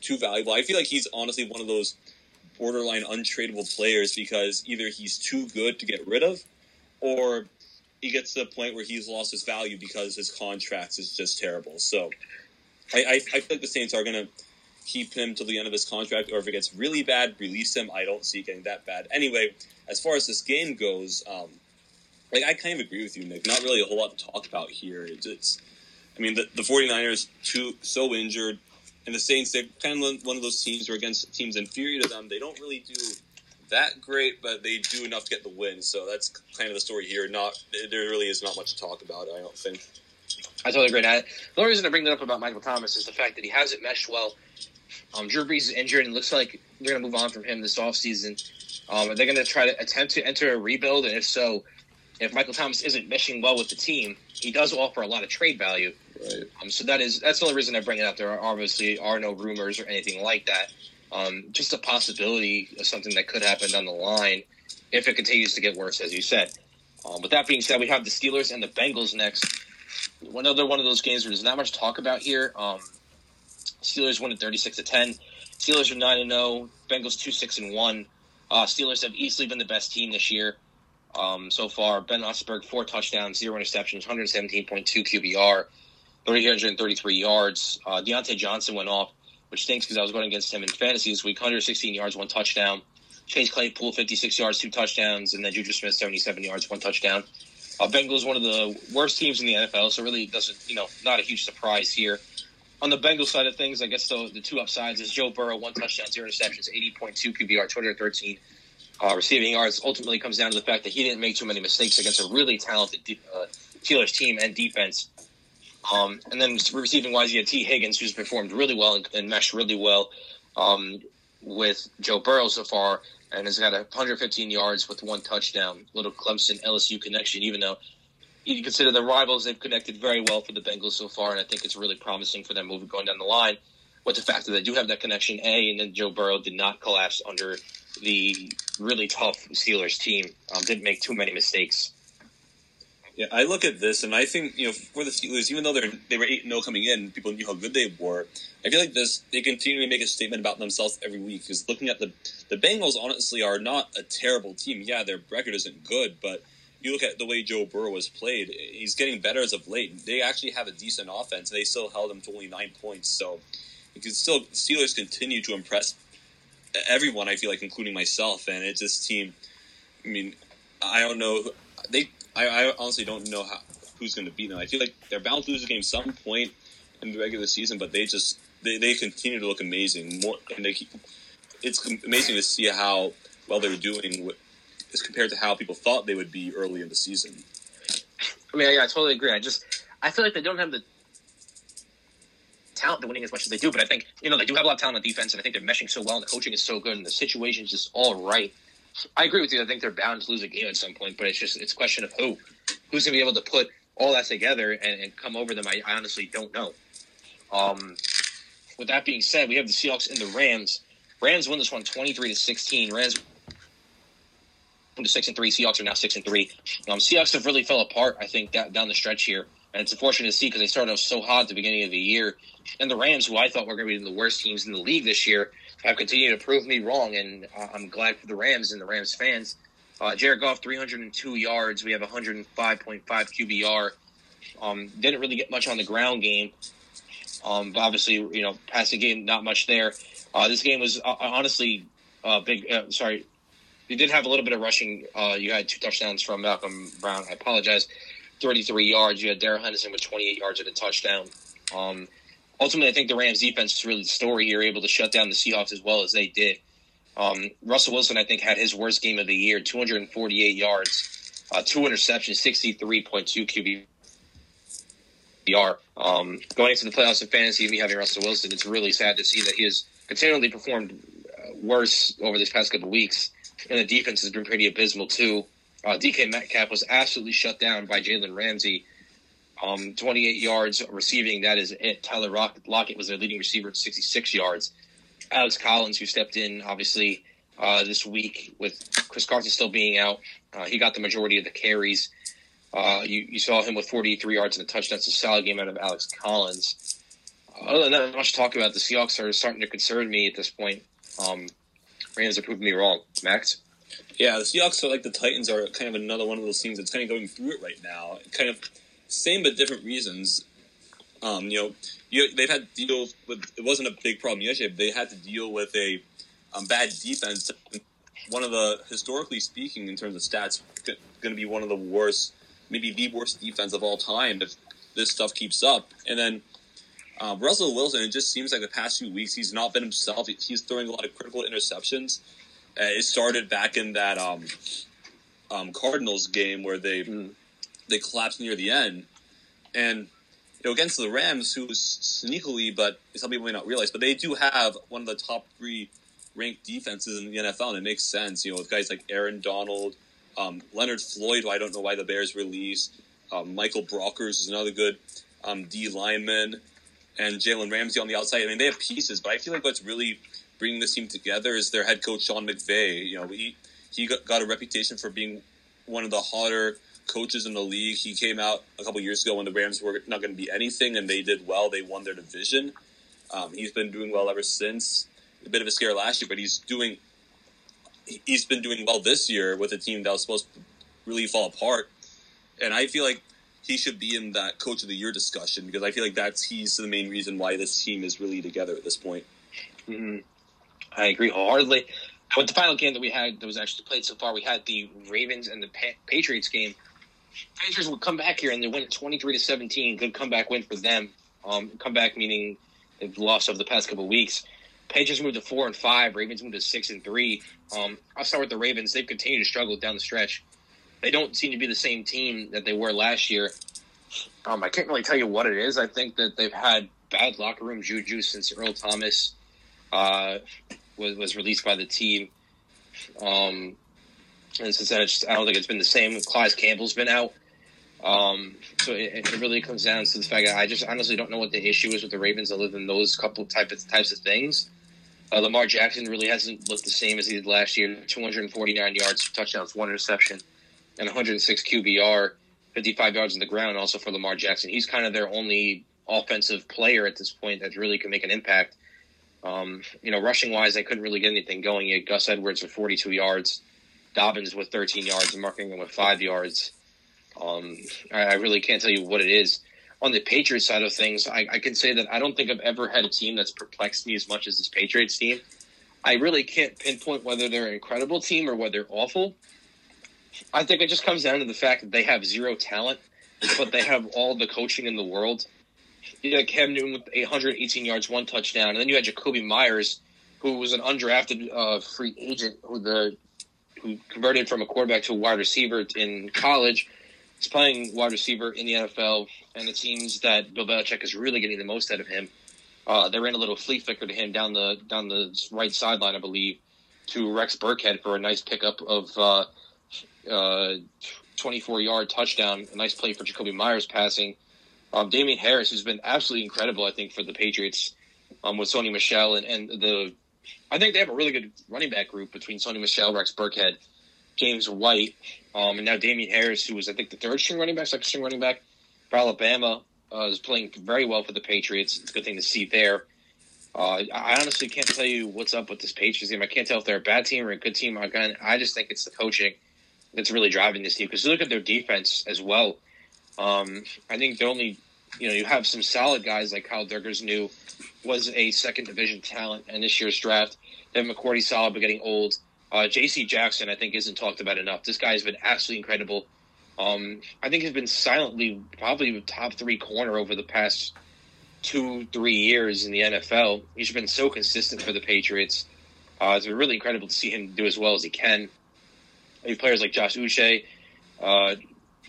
too valuable. I feel like he's honestly one of those borderline untradeable players because either he's too good to get rid of, or he gets to the point where he's lost his value because his contract is just terrible. So I, I, I feel like the Saints are going to keep him till the end of his contract, or if it gets really bad, release him. I don't see it getting that bad. Anyway, as far as this game goes, um, like I kind of agree with you, Nick. Not really a whole lot to talk about here. It's, it's I mean, the, the 49ers, too, so injured, and the Saints, they're kind of one of those teams who are against teams inferior to them. They don't really do that great, but they do enough to get the win. So that's kind of the story here. Not There really is not much to talk about, I don't think. I totally agree. I, the only reason I bring that up about Michael Thomas is the fact that he hasn't meshed well. Um, Drew Brees is injured, and it looks like they're going to move on from him this offseason. Um, are they going to try to attempt to enter a rebuild? And if so, if Michael Thomas isn't meshing well with the team, he does offer a lot of trade value. Right. Um, so that is that's the only reason I bring it up. There are obviously are no rumors or anything like that. Um, just a possibility of something that could happen down the line if it continues to get worse, as you said. Um, with that being said, we have the Steelers and the Bengals next. Another one of those games where there's not much talk about here. Um, Steelers win at 36 to 10. Steelers are 9 and 0. Bengals 2 6 and 1. Uh, Steelers have easily been the best team this year um, so far. Ben Roethlisberger, four touchdowns, zero interceptions, 117.2 QBR, 333 yards. Uh, Diontae Johnson went off, which stinks because I was going against him in fantasy this week. 116 yards, one touchdown. Chase Claypool, 56 yards, two touchdowns, and then Juju Smith, 77 yards, one touchdown. Uh, Bengals, one of the worst teams in the NFL, so really doesn't, you know, not a huge surprise here. On the Bengals side of things, I guess the, the two upsides is Joe Burrow, one touchdown, zero interceptions, 80.2 QBR, 213 uh, receiving yards. Ultimately, comes down to the fact that he didn't make too many mistakes against a really talented uh, Steelers team and defense. Um, and then receiving wise, you had Tee Higgins, who's performed really well and, and meshed really well um, with Joe Burrow so far, and has got 115 yards with one touchdown. Little Clemson LSU connection, even though you consider the rivals, they've connected very well for the Bengals so far, and I think it's really promising for them moving going down the line. With the fact that they do have that connection, A, and then Joe Burrow did not collapse under the really tough Steelers team. Um, didn't make too many mistakes. Yeah, I look at this and I think you know for the Steelers, even though they're they were eight zero oh coming in, people knew how good they were. I feel like this they continue to make a statement about themselves every week. Because looking at the the Bengals, honestly, are not a terrible team. Yeah, their record isn't good, but you look at the way Joe Burrow has played; he's getting better as of late. They actually have a decent offense. And they still held him to only nine points, so you can still Steelers continue to impress everyone. I feel like, including myself, and it's this team. I mean, I don't know. They I, I honestly don't know how who's going to beat them. I feel like they're bound to lose a game some point in the regular season, but they just they, they continue to look amazing. More and they keep, it's amazing to see how well they're doing as compared to how people thought they would be early in the season. I mean, yeah, I totally agree. I just I feel like they don't have the talent to winning as much as they do, but I think you know they do have a lot of talent on defense, and I think they're meshing so well, and the coaching is so good, and the situation is just all right. I agree with you. I think they're bound to lose a game at some point, but it's just it's a question of who who's going to be able to put all that together and, and come over them. I, I, honestly don't know. Um, with that being said, we have the Seahawks and the Rams. Rams win this one 23 to 16. Rams to six and three. Seahawks are now six and three. Um, Seahawks have really fell apart. I think that, down the stretch here, and it's unfortunate to see because they started off so hot at the beginning of the year. And the Rams, who I thought were going to be the worst teams in the league this year, have continued to prove me wrong. And uh, I'm glad for the Rams and the Rams fans. Uh, Jared Goff, 302 yards. We have 105.5 QBR. Um, didn't really get much on the ground game. Um, but obviously, you know, passing game, not much there. Uh, this game was uh, honestly uh, big. Uh, sorry, you did have a little bit of rushing. Uh, you had two touchdowns from Malcolm Brown. I apologize. 33 yards. You had Darrell Henderson with 28 yards and a touchdown. Um, ultimately, I think the Rams defense is really the story here, able to shut down the Seahawks as well as they did. Um, Russell Wilson, I think, had his worst game of the year 248 yards, uh, two interceptions, 63.2 QBR. Um, going into the playoffs in fantasy, me having Russell Wilson, it's really sad to see that he has continually performed uh, worse over this past couple weeks. And the defense has been pretty abysmal, too. Uh, DK Metcalf was absolutely shut down by Jalen Ramsey. Um, 28 yards receiving, that is it. Tyler Lockett was their leading receiver at 66 yards. Alex Collins, who stepped in obviously uh, this week with Chris Carson still being out, uh, he got the majority of the carries. Uh, you, you, saw him with 43 yards and a touchdown. A solid game out of Alex Collins. Other than that, much talk about. The Seahawks are starting to concern me at this point. Um, Rams are proving me wrong. Max? Yeah, the Seahawks are like the Titans are kind of another one of those teams that's kind of going through it right now. Kind of same but different reasons. Um, you know, you, they've had to deal with it wasn't a big problem yesterday. But they had to deal with a um, bad defense. One of the historically speaking, in terms of stats, going to be one of the worst, maybe the worst defense of all time if this stuff keeps up. And then um, Russell Wilson, it just seems like the past few weeks he's not been himself. He's throwing a lot of critical interceptions. Uh, it started back in that um, um, Cardinals game where they mm. They collapsed near the end, and you know, against the Rams, who sneakily, but some people may not realize, but they do have one of the top three ranked defenses in the NFL, and it makes sense. You know, with guys like Aaron Donald, um, Leonard Floyd, who I don't know why the Bears released, um, Michael Brockers is another good um, D lineman, and Jalen Ramsey on the outside. I mean, they have pieces, but I feel like what's really bringing this team together is their head coach Sean McVay. You know, he he got, got a reputation for being one of the hotter coaches in the league. He came out a couple years ago when the Rams were not going to be anything, and they did well. They won their division. Um, he's been doing well ever since. A bit of a scare last year, but he's doing. He's been doing well this year with a team that was supposed to really fall apart, and I feel like he should be in that coach of the year discussion because I feel like that's he's the main reason why this team is really together at this point. Mm-hmm. I agree wholeheartedly. With the final game that we had that was actually played so far, we had the Ravens and the pa- Patriots game. Patriots would come back here and they win 23 to 17. Good comeback win for them. Um, comeback meaning they've lost over the past couple weeks. Patriots moved to four and five. Ravens moved to six and three. Um, I'll start with the Ravens. They've continued to struggle down the stretch. They don't seem to be the same team that they were last year. Um, I can't really tell you what it is. I think that they've had bad locker room juju since Earl Thomas uh, was, was released by the team. Um, and since then, just, I don't think it's been the same. Calais Campbell's been out. Um, so it, it, really comes down to the fact that I just honestly don't know what the issue is with the Ravens other than those couple type of, types of things. Uh, Lamar Jackson really hasn't looked the same as he did last year. 249 yards, touchdowns, one interception, and 106 QBR, 55 yards on the ground also for Lamar Jackson. He's kind of their only offensive player at this point that really can make an impact. Um, you know, rushing wise, they couldn't really get anything going. You had Gus Edwards with 42 yards, Dobbins with 13 yards, and Mark Ingram with five yards. Um, I, I, really can't tell you what it is. On the Patriots side of things, I, I, can say that I don't think I've ever had a team that's perplexed me as much as this Patriots team. I really can't pinpoint whether they're an incredible team or whether they're awful. I think it just comes down to the fact that they have zero talent, but they have all the coaching in the world. You had Cam Newton with 118 yards, one touchdown, and then you had Jakobi Meyers, who was an undrafted uh, free agent who the who converted from a quarterback to a wide receiver in college. He's playing wide receiver in the NFL, and it seems that Bill Belichick is really getting the most out of him. Uh, they ran a little flea flicker to him down the down the right sideline, I believe, to Rex Burkhead for a nice pickup of uh, uh, 24 yard touchdown. A nice play for Jakobi Meyers passing. Um, Damien Harris, who's been absolutely incredible, I think, for the Patriots um, with Sony Michel and, and the. I think they have a really good running back group between Sony Michel, Rex Burkhead, James White, um, and now Damien Harris, who was, I think, the third string running back, second string running back for Alabama, uh, is playing very well for the Patriots. It's a good thing to see there. Uh, I honestly can't tell you what's up with this Patriots team. I can't tell if they're a bad team or a good team. Again, I just think it's the coaching that's really driving this team. Because look at their defense as well. Um, I think the only, you know, you have some solid guys like Kyle Dugger's new was a second division talent in this year's draft. Then McCourty solid, but getting old. Uh, J.C. Jackson, I think, isn't talked about enough. This guy has been absolutely incredible. Um, I think he's been silently probably top three corner over the past two, three years in the NFL. He's been so consistent for the Patriots. Uh, it's been really incredible to see him do as well as he can. You players like Josh Uche, uh,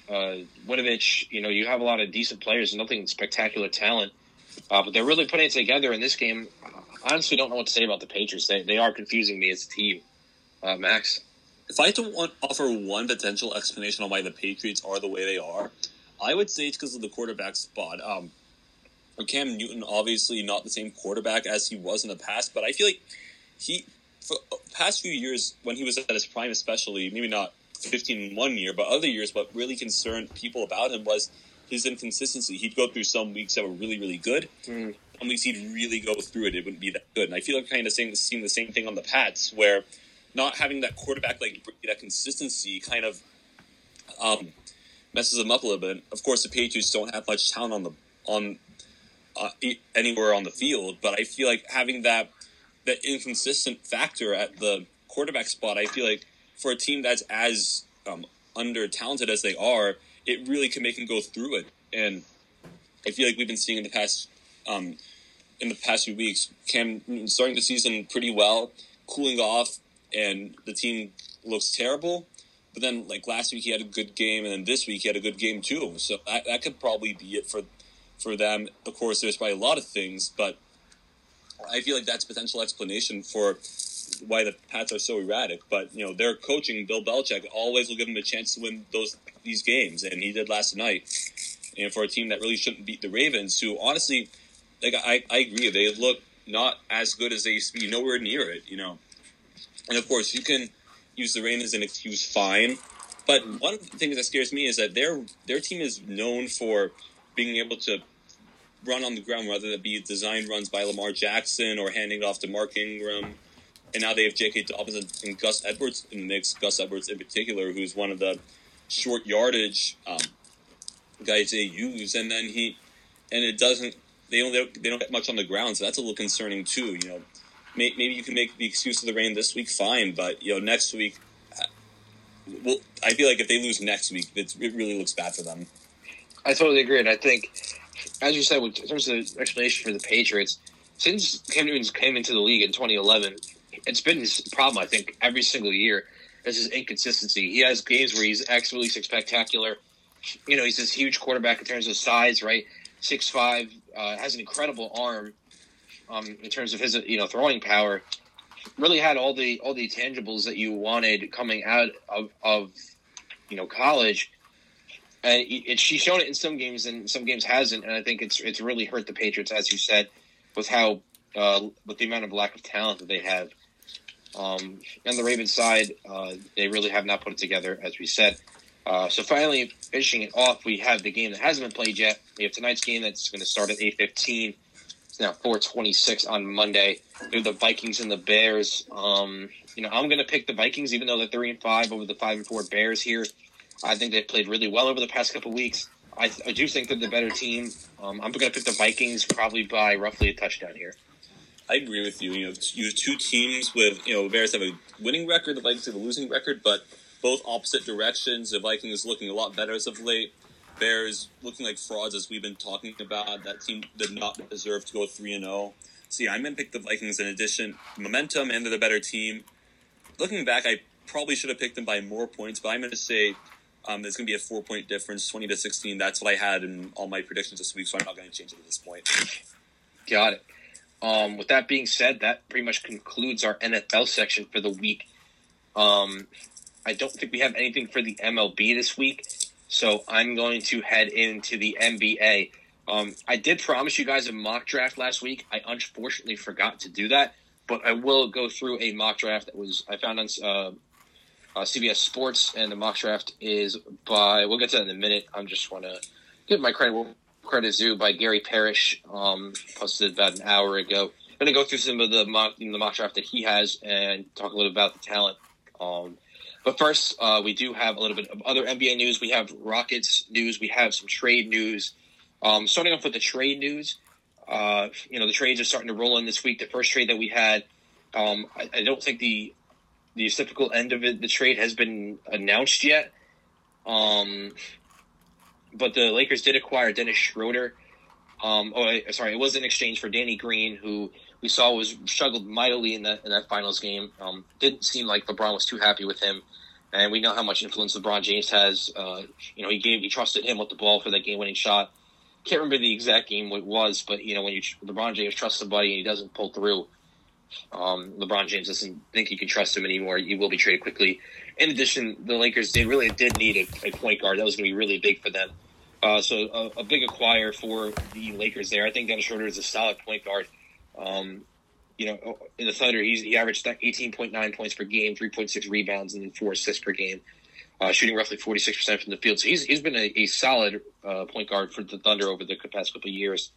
uh, Winovich. You know, you have a lot of decent players, nothing spectacular talent, uh, but they're really putting it together in this game. I honestly don't know what to say about the Patriots. They, they are confusing me as a team. Uh, Max? If I had to want, offer one potential explanation on why the Patriots are the way they are, I would say it's because of the quarterback spot. Um, Cam Newton, obviously not the same quarterback as he was in the past, but I feel like he, for past few years, when he was at his prime, especially, maybe not 15 in one year, but other years, what really concerned people about him was his inconsistency. He'd go through some weeks that were really, really good. Mm. Weeks he'd really go through it. It wouldn't be that good. And I feel like kind of seeing, seeing the same thing on the Pats, where – not having that quarterback like that consistency kind of um, messes them up a little bit. Of course, the Patriots don't have much talent on the on uh, anywhere on the field, but I feel like having that that inconsistent factor at the quarterback spot, I feel like for a team that's as um, under talented as they are, it really can make them go through it. And I feel like we've been seeing in the past um, in the past few weeks, Cam starting the season pretty well, cooling off, and the team looks terrible. But then, like last week, he had a good game, and then this week he had a good game too. So that, that could probably be it for for them. Of course, there's probably a lot of things, but I feel like that's potential explanation for why the Pats are so erratic. But you know, their coaching, Bill Belichick, always will give them a chance to win those these games, and he did last night. And for a team that really shouldn't beat the Ravens, who honestly, like I, I agree, they look not as good as they used to be, nowhere near it. You know, and of course, you can use the rain as an excuse, fine. But one thing that scares me is that their their team is known for being able to run on the ground, whether that be design runs by Lamar Jackson or handing it off to Mark Ingram. And now they have J.K. Dobbins and Gus Edwards in the mix. Gus Edwards, in particular, who's one of the short yardage um, guys they use, and then he and it doesn't. They don't. They don't get much on the ground, so that's a little concerning too. You know, maybe you can make the excuse of the rain this week, fine. But you know, next week, uh, well, I feel like if they lose next week, it really looks bad for them. I totally agree, and I think, as you said, in terms of the explanation for the Patriots, since Cam Newton came into the league in 2011, it's been his problem. I think every single year is his inconsistency. He has games where he's absolutely spectacular. You know, he's this huge quarterback in terms of size, right? Six five, uh, has an incredible arm um, in terms of his you know throwing power. Really had all the all the tangibles that you wanted coming out of, of you know college, and it, she's shown it in some games and some games hasn't. And I think it's it's really hurt the Patriots, as you said, with how uh, with the amount of lack of talent that they have. Um, on the Ravens side, uh, they really have not put it together, as we said. Uh, so finally, finishing it off, we have the game that hasn't been played yet. We have tonight's game that's going to start at eight fifteen. It's now 426 on Monday. They're the Vikings and the Bears. Um, you know, I'm going to pick the Vikings, even though they're three and five over the five and four Bears here. I think they've played really well over the past couple weeks. I, I do think they're the better team. Um, I'm going to pick the Vikings probably by roughly a touchdown here. I agree with you. You know, you have two teams with you know Bears have a winning record, the Vikings have a losing record, but both opposite directions. The Vikings looking a lot better as of late. Bears looking like frauds as we've been talking about. That team did not deserve to go three and zero. So yeah, I'm gonna pick the Vikings in addition momentum and they're the better team. Looking back, I probably should have picked them by more points, but I'm gonna say um, there's gonna be a four point difference, twenty to sixteen. That's what I had in all my predictions this week, so I'm not gonna change it at this point. Got it. Um, with that being said, that pretty much concludes our NFL section for the week. Um, I don't think we have anything for the MLB this week, so I'm going to head into the NBA. Um, I did promise you guys a mock draft last week. I unfortunately forgot to do that, but I will go through a mock draft that was I found on uh, uh, CBS Sports, and the mock draft is by. We'll get to that in a minute. I'm just want to give my credit credit due by Gary Parrish. Um, posted about an hour ago. I'm going to go through some of the mock the mock draft that he has and talk a little about the talent. Um, but first, uh, we do have a little bit of other NBA news. We have Rockets news. We have some trade news. Um, starting off with the trade news, uh, you know the trades are starting to roll in this week. The first trade that we had, um, I, I, don't think the the typical end of it, the trade has been announced yet. Um, but the Lakers did acquire Dennis Schroeder. Um, oh, sorry, it was in exchange for Danny Green, who we saw was struggled mightily in that in that finals game. Um, didn't seem like LeBron was too happy with him, and we know how much influence LeBron James has. Uh, you know, he gave he trusted him with the ball for that game winning shot. Can't remember the exact game what it was, but you know when you LeBron James trusts somebody and he doesn't pull through, um, LeBron James doesn't think you can trust him anymore. You will be traded quickly. In addition, the Lakers they really did need a, a point guard. That was going to be really big for them. Uh, so a, a, big acquire for the Lakers there. I think Dennis Schroeder is a solid point guard. Um, you know, in the Thunder, he averaged 18.9 points per game, 3.6 rebounds, and four assists per game, uh, shooting roughly 46% from the field. So he's, he's been a, a solid uh, point guard for the Thunder over the past couple of years.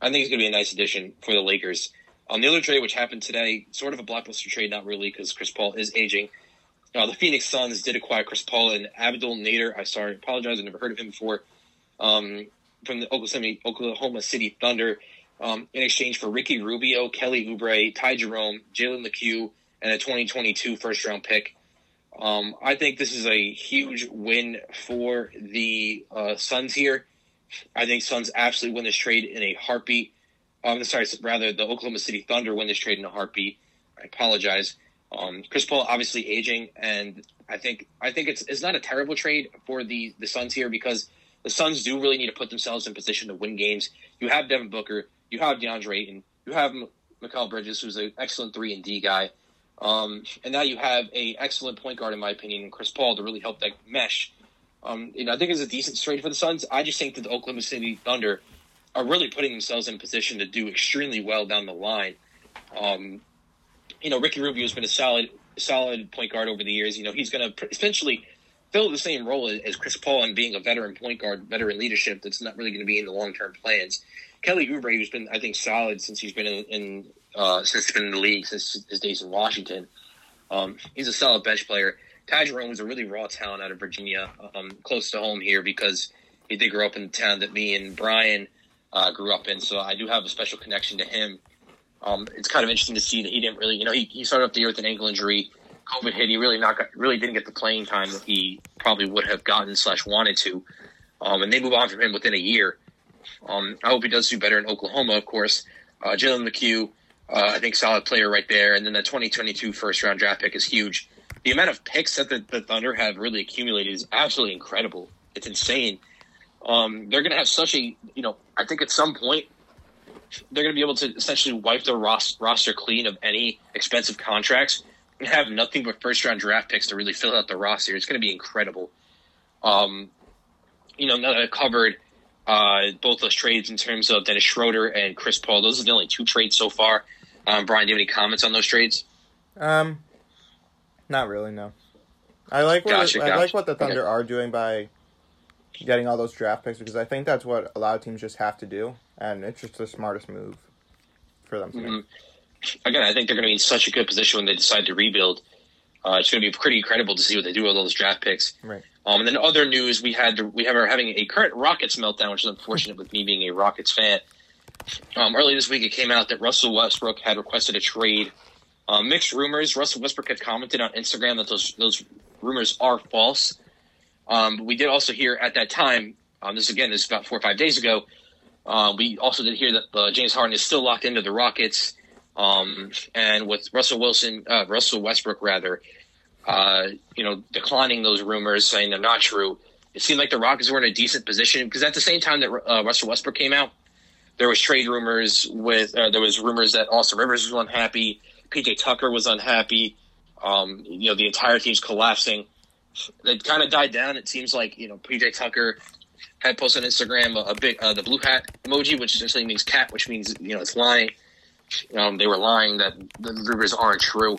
I think he's going to be a nice addition for the Lakers. On the other trade, which happened today, sort of a blockbuster trade, not really, because Chris Paul is aging. Uh, the Phoenix Suns did acquire Chris Paul and Abdel Nader. I sorry, apologize, I never heard of him before. Um, from the Oklahoma City Thunder um, in exchange for Ricky Rubio, Kelly Oubre, Ty Jerome, Jalen Lecque, and a 2022 first round pick. Um, I think this is a huge win for the uh, Suns here. I think Suns absolutely win this trade in a heartbeat. Um, sorry, rather the Oklahoma City Thunder win this trade in a heartbeat. I apologize. Um, Chris Paul obviously aging, and I think I think it's it's not a terrible trade for the the Suns here because the Suns do really need to put themselves in position to win games. You have Devin Booker, you have DeAndre Ayton, you have Mikal Bridges, who's an excellent three and D guy, um, and now you have a excellent point guard, in my opinion, Chris Paul, to really help that mesh. Um, you know, I think it's a decent trade for the Suns. I just think that the Oklahoma City Thunder are really putting themselves in position to do extremely well down the line. Um, you know, Ricky Rubio has been a solid, solid point guard over the years. You know, he's going to essentially fill the same role as Chris Paul and being a veteran point guard, veteran leadership. That's not really going to be in the long term plans. Kelly Oubre, who's been I think solid since he's been in, in uh, since he's been in the league since his days in Washington. Um, he's a solid bench player. Ty Jerome was a really raw talent out of Virginia, um, close to home here because he did grow up in the town that me and Brian uh, grew up in. So I do have a special connection to him. Um, it's kind of interesting to see that he didn't really, you know, he, he started off the year with an ankle injury. COVID hit, he really not got, really didn't get the playing time that he probably would have gotten slash wanted to. Um, and they move on from him within a year. Um, I hope he does do better in Oklahoma, of course. Uh, Jalen Lecque, uh, I think solid player right there. And then the 2022 first round draft pick is huge. The amount of picks that the, the Thunder have really accumulated is absolutely incredible. It's insane. Um, they're going to have such a, you know, I think at some point they're going to be able to essentially wipe their ros- roster clean of any expensive contracts and have nothing but first round draft picks to really fill out the roster. It's going to be incredible. Um, you know, now that I've covered uh, both those trades in terms of Dennis Schroeder and Chris Paul, those are the only two trades so far. Um, Brian, do you have any comments on those trades? Um, not really. No. I like what gotcha, I gotcha. like what the Thunder okay. are doing by getting all those draft picks because I think that's what a lot of teams just have to do, and it's just the smartest move for them to mm-hmm. make again, I think they're going to be in such a good position when they decide to rebuild. Uh, it's going to be pretty incredible to see what they do with all those draft picks. Right. Um, and then other news, we had we have are having a current Rockets meltdown, which is unfortunate with me being a Rockets fan. Um, early this week, it came out that Russell Westbrook had requested a trade. Um, mixed rumors. Russell Westbrook had commented on Instagram that those those rumors are false. Um, we did also hear at that time, um, this again, this is about four or five days ago, uh, we also did hear that uh, James Harden is still locked into the Rockets. Um, and with Russell Wilson, uh, Russell Westbrook, rather, uh, you know, declining those rumors, saying they're not true, it seemed like the Rockets were in a decent position because at the same time that uh, Russell Westbrook came out, there was trade rumors with uh, there was rumors that Austin Rivers was unhappy, PJ Tucker was unhappy. Um, you know, the entire team's collapsing. It kind of died down. It seems like you know PJ Tucker had posted on Instagram a, a big uh, the blue hat emoji, which essentially means cat, which means you know it's lying. Um, they were lying that the rumors aren't true.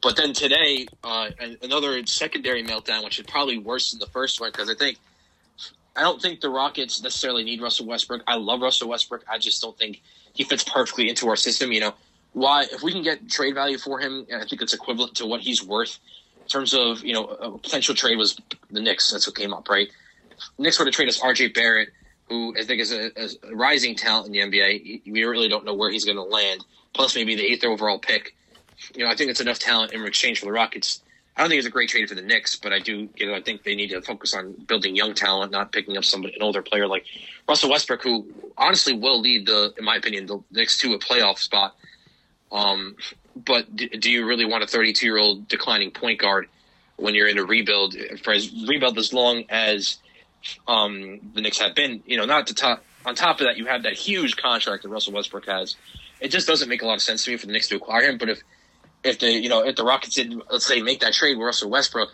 But then today, uh, another secondary meltdown, which is probably worse than the first one, because I think I don't think the Rockets necessarily need Russell Westbrook. I love Russell Westbrook. I just don't think he fits perfectly into our system. You know, why if we can get trade value for him, and I think it's equivalent to what he's worth in terms of you know a potential trade was the Knicks. That's what came up, right? Knicks were to trade us R.J. Barrett, who I think is a, a rising talent in the NBA. We really don't know where he's going to land. Plus, maybe the eighth overall pick. You know, I think it's enough talent in exchange for the Rockets I don't think it's a great trade for the Knicks, but I do, you know, I think they need to focus on building young talent, not picking up somebody an older player like Russell Westbrook, who honestly will lead the, in my opinion, the Knicks to a playoff spot. Um, but do, do you really want a 32 year old declining point guard when you're in a rebuild for as rebuild as long as um, the Knicks have been? You know, not to top on top of that, you have that huge contract that Russell Westbrook has. It just doesn't make a lot of sense to me for the Knicks to acquire him. But if if the you know if the Rockets did let's say make that trade with Russell Westbrook,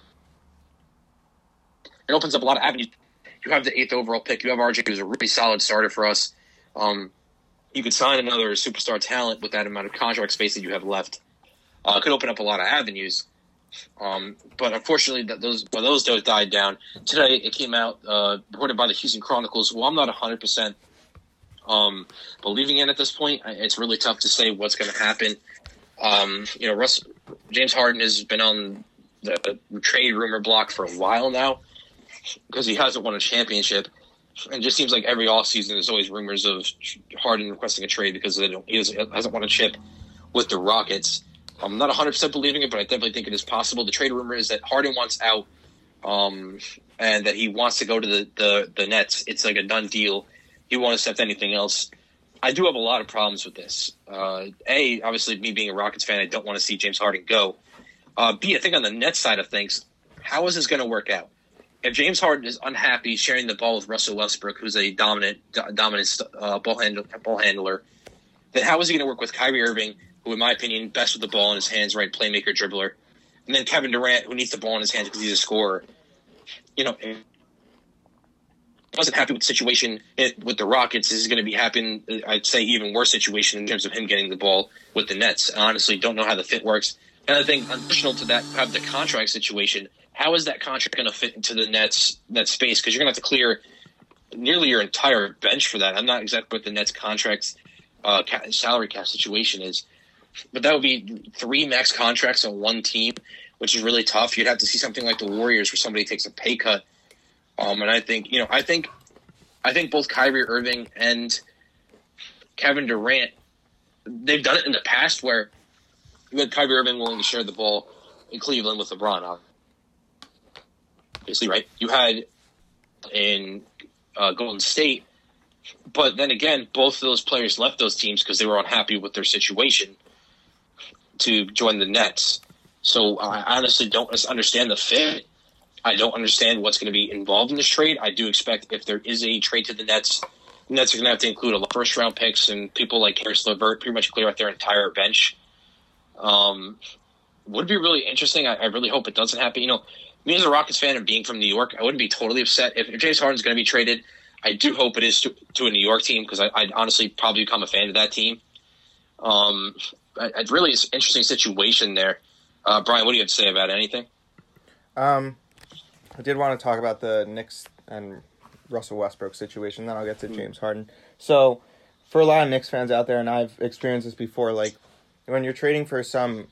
it opens up a lot of avenues. You have the eighth overall pick. You have RJ, who's a really solid starter for us. Um, you could sign another superstar talent with that amount of contract space that you have left. Uh, could open up a lot of avenues. Um, but unfortunately, that those those those died down today. It came out uh, reported by the Houston Chronicles. Well, I'm not 100 um, percent believing in at this point. It's really tough to say what's going to happen. Um, you know, Russ, James Harden has been on the, trade rumor block for a while now because he hasn't won a championship. And just seems like every offseason there's always rumors of Harden requesting a trade because he hasn't won a chip with the Rockets. I'm not 100% believing it, but I definitely think it is possible. The trade rumor is that Harden wants out um, and that he wants to go to the, the, the Nets. It's like a done deal. He won't accept anything else. I do have a lot of problems with this. Uh, a, obviously, me being a Rockets fan, I don't want to see James Harden go. Uh, B, I think on the net side of things, how is this going to work out? If James Harden is unhappy sharing the ball with Russell Westbrook, who's a dominant dominant uh, ball, handle, ball handler, then how is he going to work with Kyrie Irving, who, in my opinion, best with the ball in his hands, right playmaker, dribbler, and then Kevin Durant, who needs the ball in his hands because he's a scorer? You know, wasn't happy with the situation with the Rockets. This is going to be happening. I'd say even worse situation in terms of him getting the ball with the Nets. I honestly, don't know how the fit works. And I think additional to that, have the contract situation. How is that contract going to fit into the Nets net space? Because you're going to have to clear nearly your entire bench for that. I'm not exactly what the Nets contracts uh, salary cap situation is, but that would be three max contracts on one team, which is really tough. You'd have to see something like the Warriors, where somebody takes a pay cut um, and I think you know, I think, I think both Kyrie Irving and Kevin Durant, they've done it in the past where you had Kyrie Irving willing to share the ball in Cleveland with LeBron. Obviously, right? You had in uh, Golden State, but then again, both of those players left those teams because they were unhappy with their situation to join the Nets. So I honestly don't understand the fit I don't understand what's going to be involved in this trade. I do expect if there is a trade to the Nets, the Nets are going to have to include a lot of first round picks and people like Caris LeVert pretty much clear out their entire bench. Um, would be really interesting. I, I, really hope it doesn't happen. You know, me as a Rockets fan and being from New York, I wouldn't be totally upset if, if James Harden's going to be traded. I do hope it is to, to a New York team because I'd honestly probably become a fan of that team. Um, it really an interesting situation there. Uh, Brian, what do you have to say about anything? Um, I did want to talk about the Knicks and Russell Westbrook situation. Then I'll get to mm. James Harden. So, for a lot of Knicks fans out there, and I've experienced this before, like when you're trading for some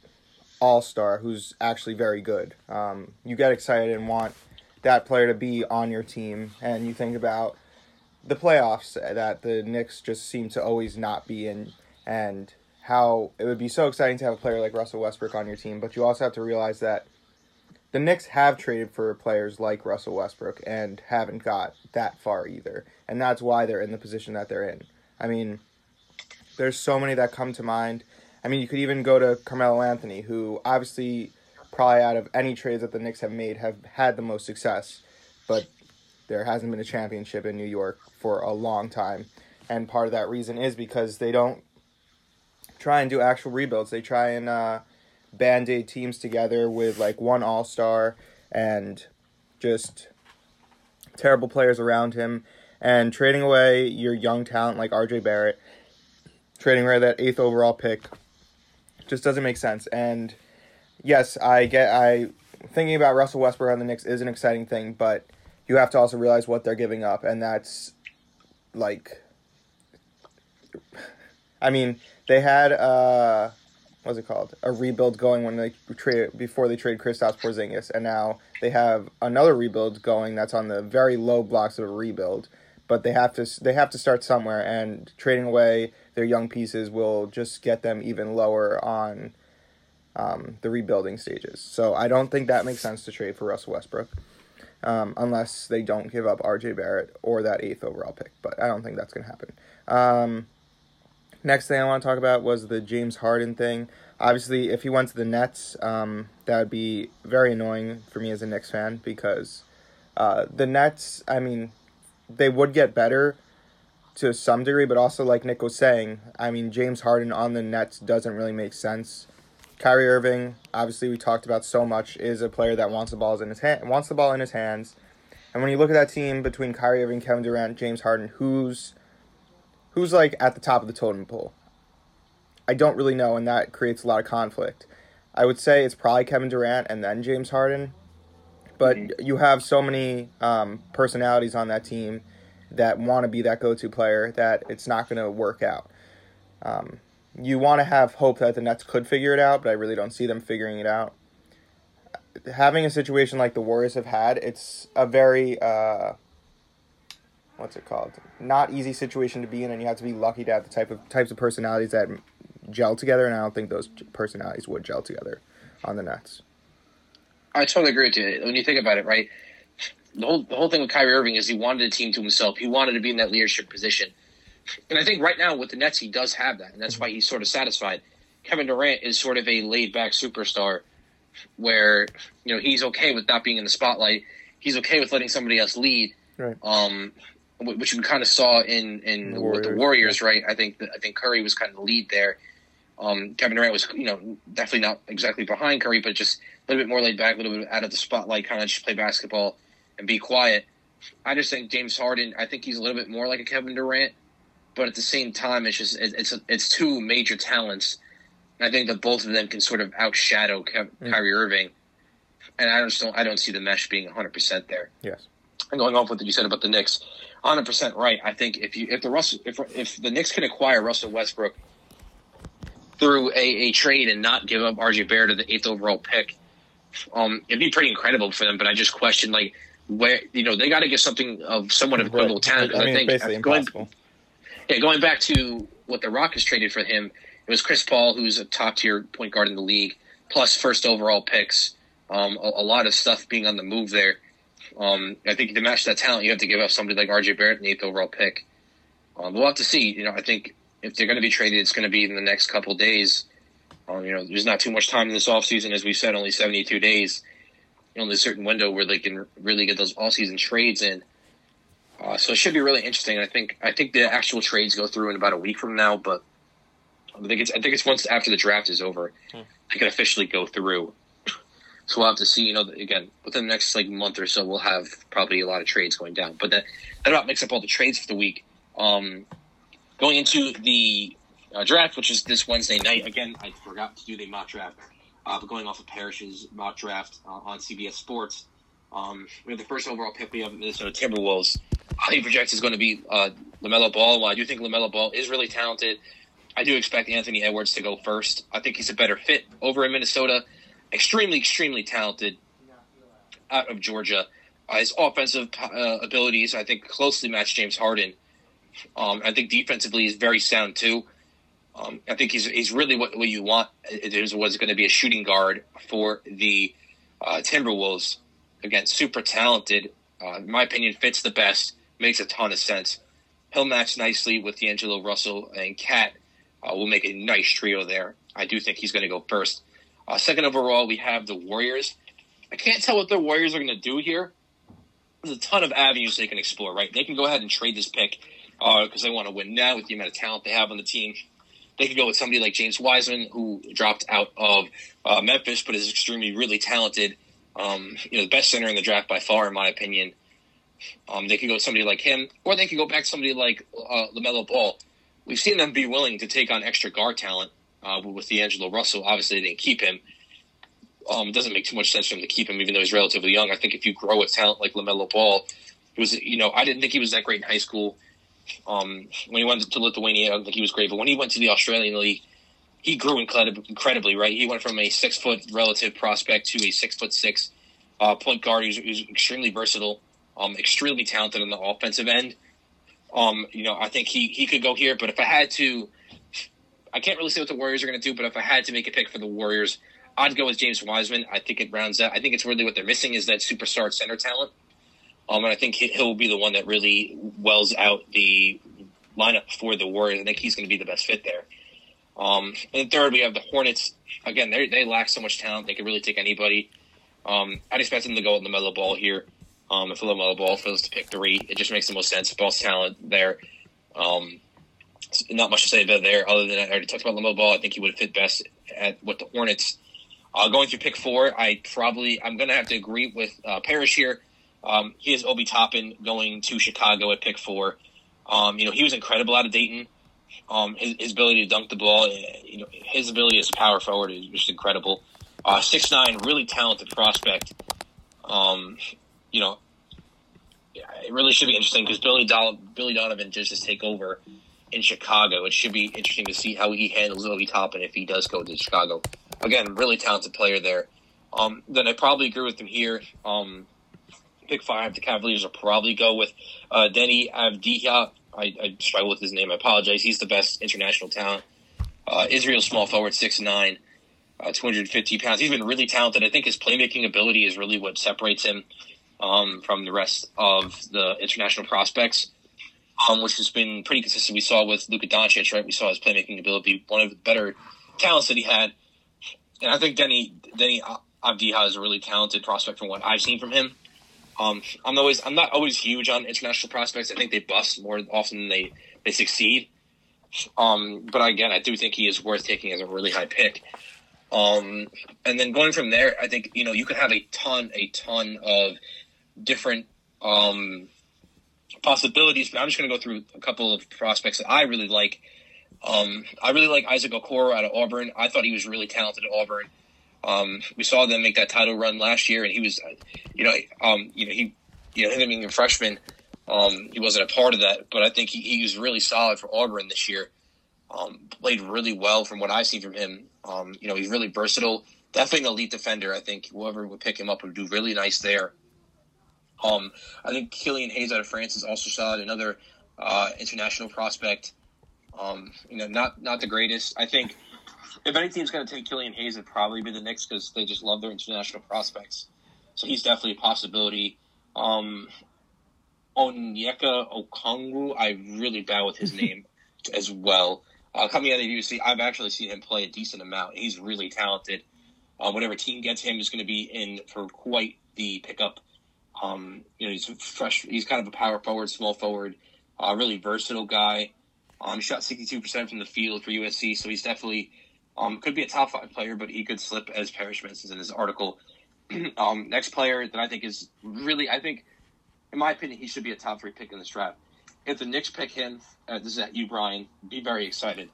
all star who's actually very good, um, you get excited and want that player to be on your team, and you think about the playoffs that the Knicks just seem to always not be in, and how it would be so exciting to have a player like Russell Westbrook on your team. But you also have to realize that the Knicks have traded for players like Russell Westbrook and haven't got that far either, and that's why they're in the position that they're in. I mean, there's so many that come to mind. I mean, you could even go to Carmelo Anthony, who obviously, probably out of any trades that the Knicks have made, have had the most success, but there hasn't been a championship in New York for a long time, and part of that reason is because they don't try and do actual rebuilds. They try and uh, band aid teams together with like one all star and just terrible players around him, and trading away your young talent like RJ Barrett, trading away that eighth overall pick, just doesn't make sense. And yes, I get I thinking about Russell Westbrook on the Knicks is an exciting thing, but you have to also realize what they're giving up, and that's like, I mean, they had uh, what's it called? A rebuild going when they trade before they trade Kristaps Porzingis, and now they have another rebuild going that's on the very low blocks of a rebuild. But they have to they have to start somewhere, and trading away their young pieces will just get them even lower on um, the rebuilding stages. So I don't think that makes sense to trade for Russell Westbrook. Um, unless they don't give up RJ Barrett or that eighth overall pick. But I don't think that's going to happen. Um, Next thing I want to talk about was the James Harden thing. Obviously, if he went to the Nets, um, that would be very annoying for me as a Knicks fan because uh, the Nets, I mean, they would get better to some degree, but also, like Nick was saying, I mean, James Harden on the Nets doesn't really make sense. Kyrie Irving, obviously, we talked about so much, is a player that wants the balls in his hand, wants the ball in his hands. And when you look at that team between Kyrie Irving, Kevin Durant, James Harden, who's who's like at the top of the totem pole? I don't really know, and that creates a lot of conflict. I would say it's probably Kevin Durant and then James Harden, but mm-hmm. you have so many um, personalities on that team that want to be that go-to player that it's not going to work out. Um, you want to have hope that the Nets could figure it out, but I really don't see them figuring it out. Having a situation like the Warriors have had, it's a very uh, what's it called? Not easy situation to be in, and you have to be lucky to have the type of types of personalities that gel together. And I don't think those personalities would gel together on the Nets. I totally agree with you. When you think about it, right? The whole the whole thing with Kyrie Irving is he wanted a team to himself. He wanted to be in that leadership position, and I think right now with the Nets he does have that, and that's why he's sort of satisfied. Kevin Durant is sort of a laid back superstar, where you know he's okay with not being in the spotlight. He's okay with letting somebody else lead. Right. Um, which we kind of saw in in the Warriors, the Warriors right? I think I think Curry was kind of the lead there. Um, Kevin Durant was, you know, definitely not exactly behind Curry, but just a little bit more laid back, a little bit out of the spotlight, kind of just play basketball and be quiet. I just think James Harden. I think he's a little bit more like a Kevin Durant, but at the same time, it's just it's it's two major talents. I think that both of them can sort of outshadow Kev- mm. Kyrie Irving, and I just don't I don't see the mesh being 100 percent there. Yes. And going off with what you said about the Knicks, hundred percent right. I think if you if the Russell if if the Knicks can acquire Russell Westbrook through a, a trade and not give up RJ Barrett to the eighth overall pick, um, it'd be pretty incredible for them. But I just question like where you know they got to get something of somewhat of equivalent right. talent. I, mean, I think going, yeah, going back to what the Rockets traded for him, it was Chris Paul, who's a top tier point guard in the league, plus first overall picks. Um, a, a lot of stuff being on the move there. Um, I think to match that talent, you have to give up somebody like RJ Barrett the eighth overall pick. Um, we'll have to see. You know, I think if they're going to be traded, it's going to be in the next couple days. Um, you know, there's not too much time in this offseason, as we said, only 72 days. You know, there's a certain window where they can really get those all-season trades in. Uh, so it should be really interesting. I think I think the actual trades go through in about a week from now, but I think it's I think it's once after the draft is over, hmm. they can officially go through. So we'll have to see. You know, again, within the next like month or so, we'll have probably a lot of trades going down. But that that about makes up all the trades for the week. Um, going into the uh, draft, which is this Wednesday night. Again, I forgot to do the mock draft, uh, but going off of Parrish's mock draft uh, on CBS Sports, um, we have the first overall pick. We have Minnesota Timberwolves. How he projects is going to be uh, Lamelo Ball. While I do think Lamelo Ball is really talented, I do expect Anthony Edwards to go first. I think he's a better fit over in Minnesota extremely, extremely talented out of Georgia. Uh, his offensive uh, abilities, I think, closely match James Harden. Um, I think defensively he's very sound too. Um, I think he's he's really what, what you want. Is was going to be a shooting guard for the uh, Timberwolves. Again, super talented. Uh, in my opinion, fits the best. Makes a ton of sense. He'll match nicely with D'Angelo Russell and KAT. Uh, will make a nice trio there. I do think he's going to go first. Uh, second overall, we have the Warriors. I can't tell what the Warriors are going to do here. There's a ton of avenues they can explore, right? They can go ahead and trade this pick because uh, they want to win now with the amount of talent they have on the team. They could go with somebody like James Wiseman, who dropped out of uh, Memphis, but is extremely really talented. Um, you know, the best center in the draft by far, in my opinion. Um, they could go with somebody like him, or they could go back to somebody like uh, Lamelo Ball. We've seen them be willing to take on extra guard talent uh, with D'Angelo Russell. Obviously, they didn't keep him. Um, it doesn't make too much sense for him to keep him, even though he's relatively young. I think if you grow a talent like Lamelo Ball, was, you know, I didn't think he was that great in high school. Um, when he went to Lithuania, I don't think he was great, but when he went to the Australian League, he grew incredibly, incredibly. Right, he went from a six foot relative prospect to a six foot six uh, point guard who's extremely versatile, um, extremely talented on the offensive end. Um, you know, I think he he could go here, but if I had to, I can't really say what the Warriors are going to do. But if I had to make a pick for the Warriors, I'd go with James Wiseman. I think it rounds out. I think it's really what they're missing is that superstar center talent. Um, and I think he'll be the one that really wells out the lineup for the Warriors. I think he's going to be the best fit there. Um, and third, we have the Hornets. Again, they lack so much talent; they can really take anybody. Um, I'd expect them to go with Lamelo Ball here. Um, if Lamelo Ball fails to pick three, it just makes the most sense. Ball's talent there. Um, not much to say about there, other than I already talked about Lamelo Ball. I think he would fit best at with the Hornets. Uh, going through pick four, I probably I'm going to have to agree with uh, Parrish here. Um, he has Obi Toppin going to Chicago at pick four. Um, you know, he was incredible out of Dayton. Um, his, his, ability to dunk the ball, eh, you know, his ability as a power forward is just incredible. Uh, six nine, really talented prospect. Um, you know, it really should be interesting because Billy Do- Billy Donovan just to take over in Chicago. It should be interesting to see how he handles Obi Toppin if he does go to Chicago. Again, really talented player there. Um, then I probably agree with him here. Um, pick five, the Cavaliers will probably go with uh, Deni Avdija. I, I, struggle with his name. I apologize. He's the best international talent. Uh, Israel small forward, six nine, uh, 250 pounds. He's been really talented. I think his playmaking ability is really what separates him um, from the rest of the international prospects, um, which has been pretty consistent. We saw with Luka Doncic, right? We saw his playmaking ability, one of the better talents that he had. And I think Deni, Deni Avdija is a really talented prospect from what I've seen from him. Um, I'm always I'm not always huge on international prospects. I think they bust more often than they they succeed. Um, but again, I do think he is worth taking as a really high pick. Um, and then going from there, I think you know you could have a ton a ton of different um, possibilities. But I'm just going to go through a couple of prospects that I really like. Um, I really like Isaac Okoro out of Auburn. I thought he was really talented at Auburn. Um, we saw them make that title run last year, and he was, you know, um, you know, he, you know, him being a freshman, um, he wasn't a part of that, but I think he, he was really solid for Auburn this year. Um, played really well from what I've seen from him. Um, you know, he's really versatile. Definitely an elite defender. I think whoever would pick him up would do really nice there. Um, I think Killian Hayes out of France is also solid. Another uh, international prospect. Um, you know, not not the greatest. I think if any team's going to take Killian Hayes, it'd probably be the Knicks because they just love their international prospects. So he's definitely a possibility. Um, Onyeka Okongwu, I really bow with his [laughs] name as well. Uh, coming out of the UC, I've actually seen him play a decent amount. He's really talented. Uh, whatever team gets him is going to be in for quite the pickup. Um, you know, he's fresh. He's kind of a power forward, small forward, uh, really versatile guy. Um, shot 62% from the field for USC, so he's definitely um, could be a top five player, but he could slip, as Parrish mentions in his article. [clears throat] um, next player that I think is really, I think, in my opinion, he should be a top three pick in this draft. If the Knicks pick him, uh, this is at you, Brian. Be very excited.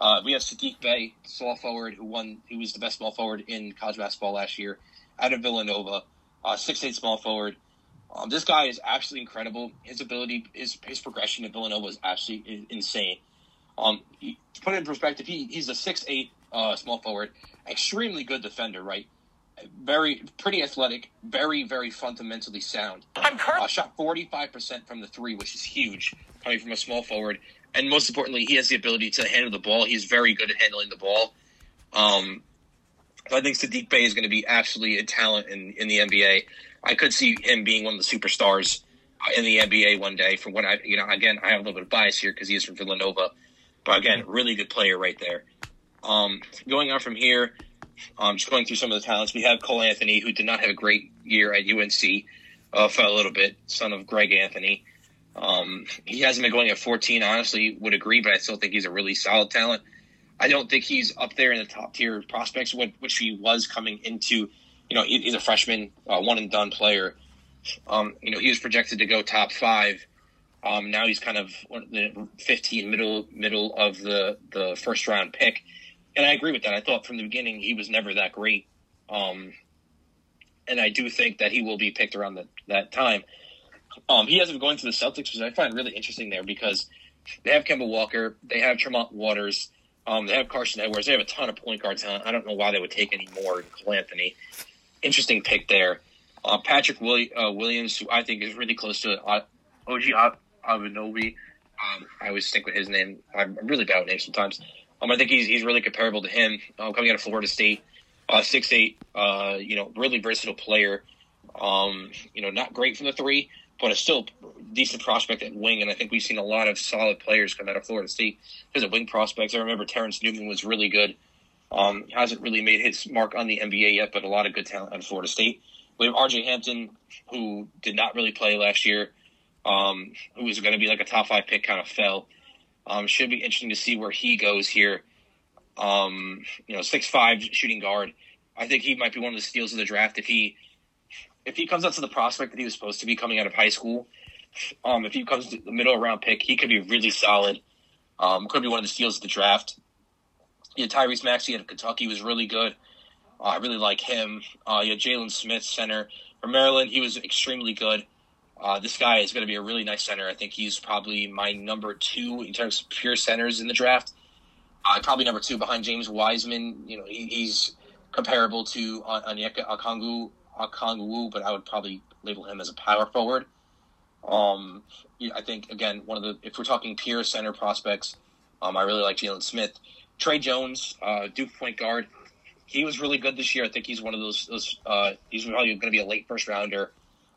Uh, we have Saddiq Bey, small forward, who won, who was the best small forward in college basketball last year, out of Villanova. Uh, six eight small forward. Um, this guy is absolutely incredible. His ability, his his progression at Villanova is absolutely insane. Um, he, to put it in perspective, he, he's a six eight uh, small forward, extremely good defender, right? Very pretty athletic, very very fundamentally sound. I'm cur- uh, shot forty five percent from the three, which is huge coming from a small forward. And most importantly, he has the ability to handle the ball. He's very good at handling the ball. Um, So I think Saddiq Bey is going to be absolutely a talent in, in the NBA. I could see him being one of the superstars in the NBA one day. From what I, you know, again, I have a little bit of bias here because he is from Villanova, but again, really good player right there. Um, going on from here, um, just going through some of the talents, we have Cole Anthony, who did not have a great year at UNC, uh, fell a little bit, son of Greg Anthony. Um, he hasn't been going at 14, honestly, would agree, but I still think he's a really solid talent. I don't think he's up there in the top tier prospects, which he was coming into. You know, he's a freshman, uh, one and done player. Um, you know, he was projected to go top five. Um, now he's kind of the 15 middle middle of the the first round pick, and I agree with that. I thought from the beginning he was never that great, um, and I do think that he will be picked around the, that time. Um, he hasn't been going to the Celtics, which I find really interesting there because they have Kemba Walker, they have Tremont Waters, um, they have Carson Edwards. They have a ton of point guard talent. I don't know why they would take any more Cole Anthony. Interesting pick there. Uh, Patrick Willi- uh, Williams, who I think is really close to uh, OG Anunoby. Um, I always stick with his name. I'm really bad with names sometimes. Um, I think he's he's really comparable to him. Uh, coming out of Florida State, uh, six eight. Uh, you know, really versatile player. Um, you know, not great from the three, but a still decent prospect at wing. And I think we've seen a lot of solid players come out of Florida State because a wing prospects. I remember Terrence Newman was really good. Um, hasn't really made his mark on the NBA yet, but a lot of good talent at Florida State. We have RJ Hampton, who did not really play last year, um, who was going to be like a top five pick, kind of fell. Um, should be interesting to see where he goes here. Um, you know, six five shooting guard. I think he might be one of the steals of the draft if he if he comes up to the prospect that he was supposed to be coming out of high school. Um, if he comes to the middle round pick, he could be really solid. Um, could be one of the steals of the draft. Yeah, Tyrese Maxey out of Kentucky was really good. Uh, I really like him. Uh, yeah, Jalen Smith, center from Maryland, he was extremely good. Uh, this guy is going to be a really nice center. I think he's probably my number two in terms of pure centers in the draft. Uh, probably number two behind James Wiseman. You know, he, he's comparable to Onyeka Okongwu, Okongwu, but I would probably label him as a power forward. Um, I think again, one of the if we're talking pure center prospects, um, I really like Jalen Smith, Tre Jones, uh, Duke point guard. He was really good this year. I think he's one of those. those uh, he's probably going to be a late first rounder.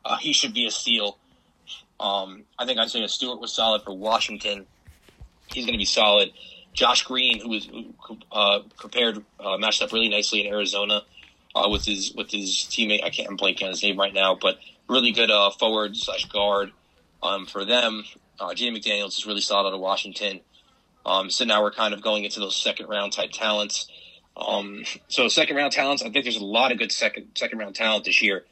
Uh, he should be a steal. Um, I think Isaiah Stewart was solid for Washington. He's going to be solid. Josh Green, who was uh, prepared, uh, matched up really nicely in Arizona uh, with his with his teammate. I can't I'm blanking on his name right now, but really good uh, forward slash guard um, for them. Uh, Jamie McDaniels is really solid out of Washington. Um, so now we're kind of going into those second round type talents. Um, so second round talents, I think there's a lot of good second second round talent this year.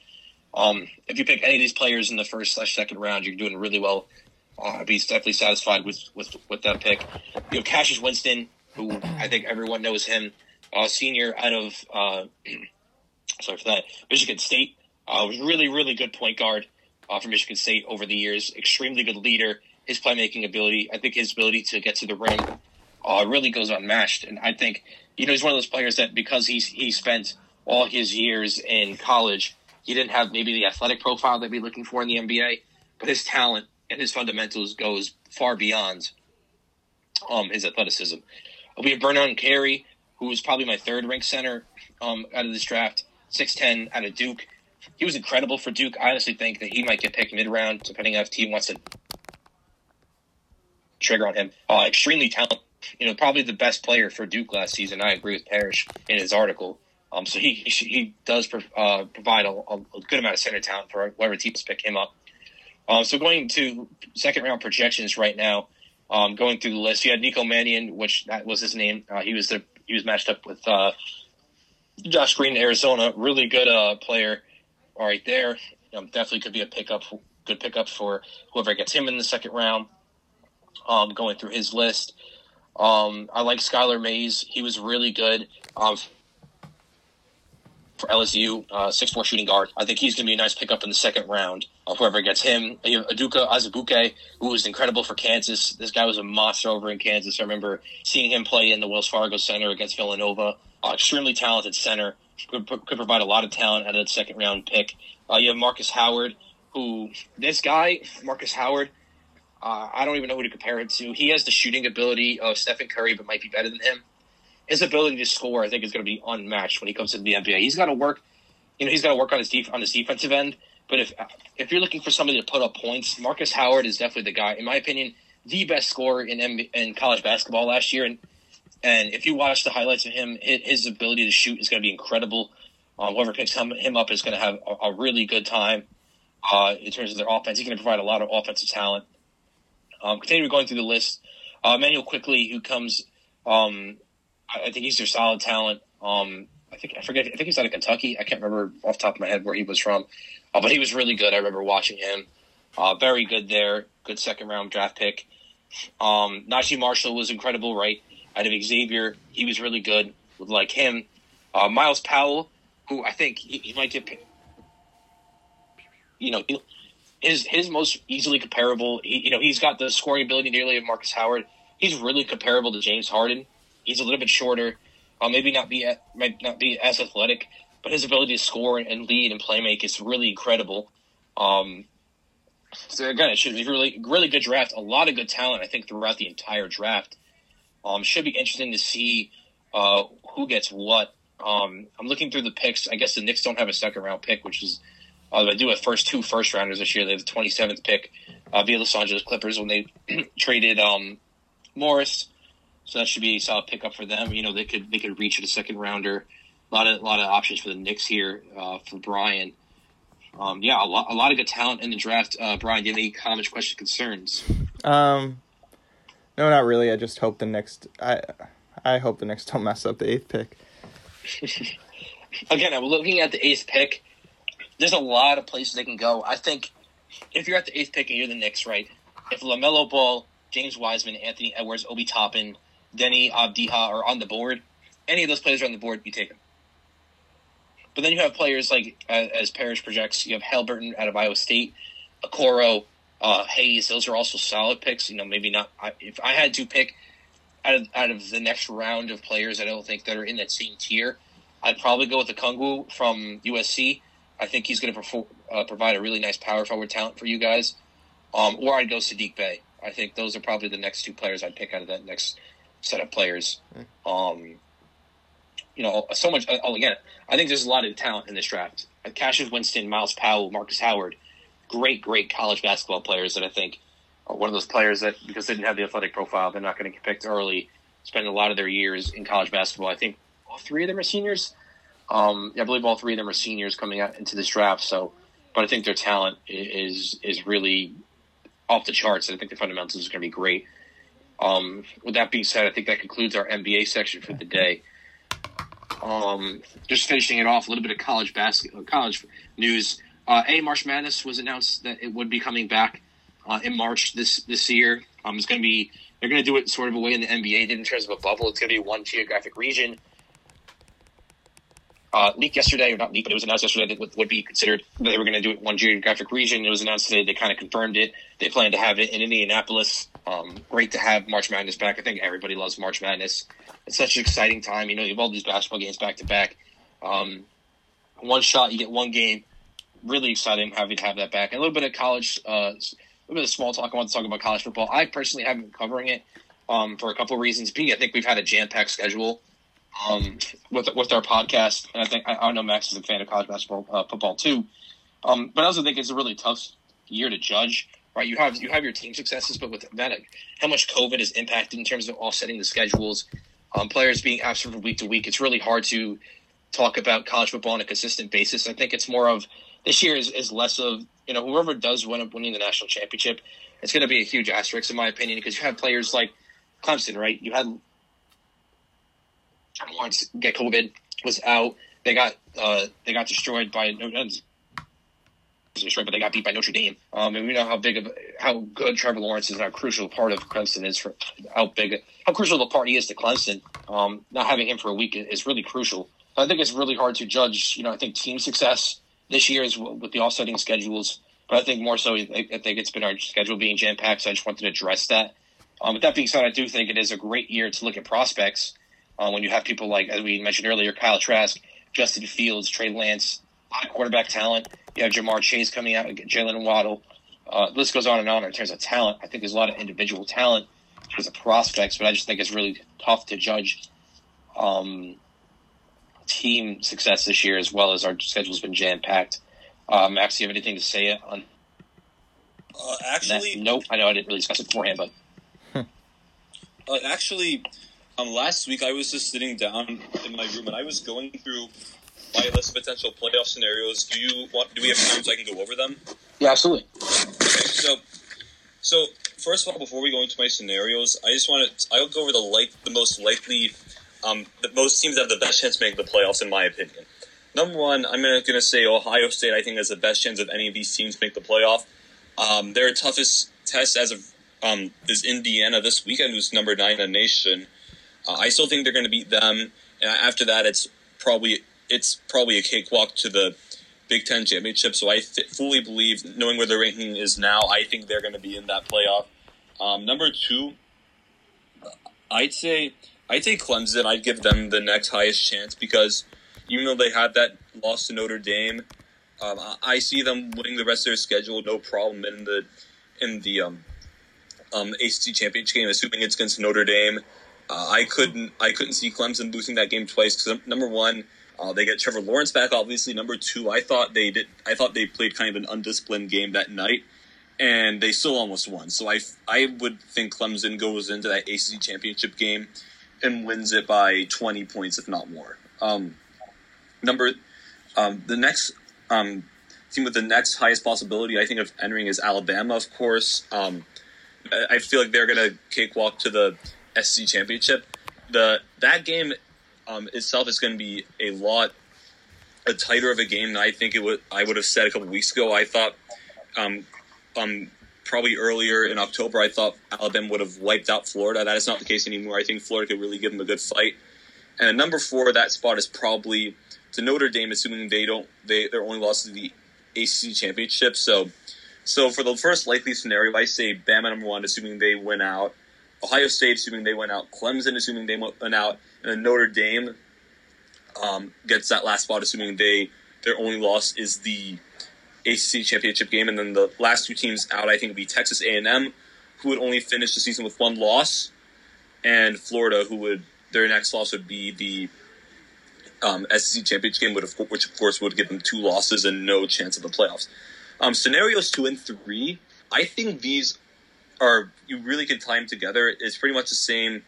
Um, if you pick any of these players in the first slash second round, you're doing really well. Uh, I'd be definitely satisfied with, with, with that pick. You have Cassius Winston, who I think everyone knows him, uh, senior out of uh, [clears throat] sorry for that Michigan State. Uh, was really really good point guard uh, for Michigan State over the years. Extremely good leader. His playmaking ability, I think his ability to get to the rim, uh, really goes unmatched. And I think you know he's one of those players that because he's he spent all his years in college, he didn't have maybe the athletic profile that we're looking for in the NBA, but his talent and his fundamentals goes far beyond um, his athleticism. We have Vernon Carey, who is probably my third ranked center um, out of this draft, six ten out of Duke he was incredible for Duke. I honestly think that he might get picked mid round, depending on if team wants to trigger on him. Uh, extremely talented. You know, probably the best player for Duke last season. I agree with Parrish in his article. Um, so he [laughs] he, does uh, provide a, a, good amount of center talent for whoever teams pick him up. Um, so going to second round projections right now, um, going through the list, you had Nico Mannion, which that was his name. Uh, he was the he was matched up with uh, Josh Green, Arizona, really good uh, player right there. Um, definitely could be a pickup, good pickup for whoever gets him in the second round. Um, going through his list, um, I like Skylar Mays. He was really good um, for LSU, uh, four shooting guard. I think he's going to be a nice pickup in the second round. Uh, whoever gets him, you have Udoka Azubuike, who was incredible for Kansas. This guy was a monster over in Kansas. I remember seeing him play in the Wells Fargo Center against Villanova. Uh, extremely talented center could, could provide a lot of talent out of the second round pick. Uh, you have Marcus Howard, who this guy, Marcus Howard, uh, I don't even know who to compare it to. He has the shooting ability of Stephen Curry, but might be better than him. his ability to score, I think, is going to be unmatched when he comes to the NBA. He's got to work, you know, he's got to work on his def- on his defensive end. But if if you're looking for somebody to put up points, Marcus Howard is definitely the guy, in my opinion, the best scorer in MB- in college basketball last year. And and if you watch the highlights of him, his ability to shoot is going to be incredible. Uh, whoever picks him, him up is going to have a, a, really good time uh, in terms of their offense. He's going to provide a lot of offensive talent. Um, continue going through the list. Uh, Immanuel Quickley, who comes, um, I, I, think he's their solid talent. Um, I think I forget. I think he's out of Kentucky. I can't remember off top of my head where he was from, uh, but he was really good. I remember watching him. Uh, very good there. Good second round draft pick. Um, Naji Marshall was incredible, right? Out of Xavier, he was really good. Like him, uh, Myles Powell, who I think he, he might get, you know, his his most easily comparable. He, you know, he's got the scoring ability nearly of Marcus Howard. He's really comparable to James Harden. He's a little bit shorter, uh, maybe not be might not be as athletic, but his ability to score and lead and play make is really incredible. Um, so again, it should be really really good draft. A lot of good talent, I think, throughout the entire draft. Um, should be interesting to see uh, who gets what. Um, I'm looking through the picks. I guess the Knicks don't have a second round pick, which is uh, they do have first two first rounders this year. They have the 27th pick uh, via Los Angeles Clippers when they [clears throat] traded um, Morris. So that should be a solid pickup for them. You know, they could they could reach at a second rounder. A lot of a lot of options for the Knicks here uh, for Brian. Um, yeah, a lot, a lot of good talent in the draft. Uh, Brian, do you have any comments, questions, concerns? Um, no, not really. I just hope the next. I I hope the next don't mess up the eighth pick. [laughs] Again, I'm looking at the eighth pick there's a lot of places they can go. I think if you're at the eighth pick and you're the Knicks, right? If LaMelo Ball, James Wiseman, Anthony Edwards, Obi Toppin, Deni Avdija are on the board, any of those players are on the board, you take them. But then you have players like, as Parrish projects, you have Haliburton out of Iowa State, Okoro, uh, Hayes. Those are also solid picks. You know, maybe not. If I had to pick out of out of the next round of players, I don't think that are in that same tier. I'd probably go with the Okongwu from USC. I think he's going to uh, provide a really nice power forward talent for you guys. Um, or I'd go Saddiq Bey. I think those are probably the next two players I'd pick out of that next set of players. Hmm. Um, you know, so much. Oh, again, I think there's a lot of talent in this draft. Cassius Winston, Myles Powell, Marcus Howard, great, great college basketball players that I think are one of those players that because they didn't have the athletic profile, they're not going to get picked early. Spend a lot of their years in college basketball. I think all three of them are seniors. Um, I believe all three of them are seniors coming out into this draft. So, but I think their talent is is really off the charts. And I think the fundamentals is going to be great. Um, with that being said, I think that concludes our NBA section for the day. Um, just finishing it off, a little bit of college basketball, college news. Uh, a March Madness was announced that it would be coming back uh, in March this this year. Um, it's going to be they're going to do it sort of a way in the NBA did in terms of a bubble. It's going to be one geographic region uh, leaked yesterday, or not leak, but it was announced yesterday that would, would be considered they were going to do it one geographic region. It was announced today. They kind of confirmed it. They plan to have it in Indianapolis. Um, great to have March Madness back. I think everybody loves March Madness. It's such an exciting time. You know, you have all these basketball games back to back. Um, one shot, you get one game. Really exciting having to have that back. And a little bit of college, uh, a little bit of small talk. I want to talk about college football. I personally haven't been covering it um, for a couple of reasons. B, I think we've had a jam packed schedule um, with with our podcast, and I think I, I know Max is a fan of college basketball uh, football too. Um, but I also think it's a really tough year to judge. Right, you have you have your team successes, but with that, how much COVID has impacted in terms of offsetting the schedules, um, players being absent from week to week, it's really hard to talk about college football on a consistent basis. I think it's more of this year is, is less of you know whoever does win up winning the national championship, it's going to be a huge asterisk in my opinion because you have players like Clemson, right? You had once get COVID was out. They got uh, they got destroyed by no destroyed, but they got beat by Notre Dame. Um, and we know how big of how good Trevor Lawrence is and how crucial part of Clemson is for how big how crucial the part he is to Clemson. Um, not having him for a week is really crucial. I think it's really hard to judge. You know, I think team success this year is with the offsetting schedules, but I think more so I think it's been our schedule being jam packed. So I just wanted to address that. Um, with that being said, I do think it is a great year to look at prospects uh, when you have people like, as we mentioned earlier, Kyle Trask, Justin Fields, Trey Lance, quarterback talent. You have Ja'Marr Chase coming out, Jaylen Waddle. Uh, list goes on and on in terms of talent. I think there's a lot of individual talent in terms of prospects, but I just think it's really tough to judge um, team success this year, as well as our schedule's been jam packed. Uh, Max, do you have anything to say on? Uh, actually, that? nope. I know I didn't really discuss it beforehand, but [laughs] uh, actually, um, last week I was just sitting down in my room and I was going through my list of potential playoff scenarios. Do you want? Do we have time so I can go over them? Yeah, absolutely. Okay, so, so first of all, before we go into my scenarios, I just want to I'll go over the like the most likely, um, the most teams that have the best chance to make the playoffs, in my opinion. Number one, I'm gonna, gonna say Ohio State. I think has the best chance of any of these teams to make the playoff. Um, their toughest test as of um, is Indiana this weekend, who's number nine in the nation. Uh, I still think they're going to beat them, and after that, it's probably it's probably a cakewalk to the Big Ten championship. So I th- fully believe, knowing where their ranking is now, I think they're going to be in that playoff. Um, number two, I'd say I'd say Clemson. I'd give them the next highest chance because even though they had that loss to Notre Dame, um, I see them winning the rest of their schedule no problem in the in the um, um, ACC championship game, assuming it's against Notre Dame. Uh, I couldn't I couldn't see Clemson losing that game twice because number one, uh, they get Trevor Lawrence back. Obviously, number two, I thought they did. I thought they played kind of an undisciplined game that night, and they still almost won. So I I would think Clemson goes into that ACC championship game and wins it by twenty points, if not more. Um, number um, the next um, team with the next highest possibility, I think, of entering is Alabama, of course. Um, I feel like they're going to cakewalk to the SEC championship. The that game um, itself is going to be a lot a tighter of a game than I think it would. I would have said a couple weeks ago. I thought, um, um, probably earlier in October, I thought Alabama would have wiped out Florida. That is not the case anymore. I think Florida could really give them a good fight. And at number four, that spot is probably to Notre Dame, assuming they don't they their only loss to the ACC championship. So so for the first likely scenario, I say Bama number one, assuming they win out. Ohio State, assuming they went out. Clemson, assuming they went out, and then Notre Dame um, gets that last spot, assuming they their only loss is the ACC championship game, and then the last two teams out, I think, would be Texas A&M, who would only finish the season with one loss, and Florida, who would their next loss would be the um, SEC championship game, which of course would give them two losses and no chance of the playoffs. Um, scenarios two and three, I think these are you really can tie them together. It's pretty much the same,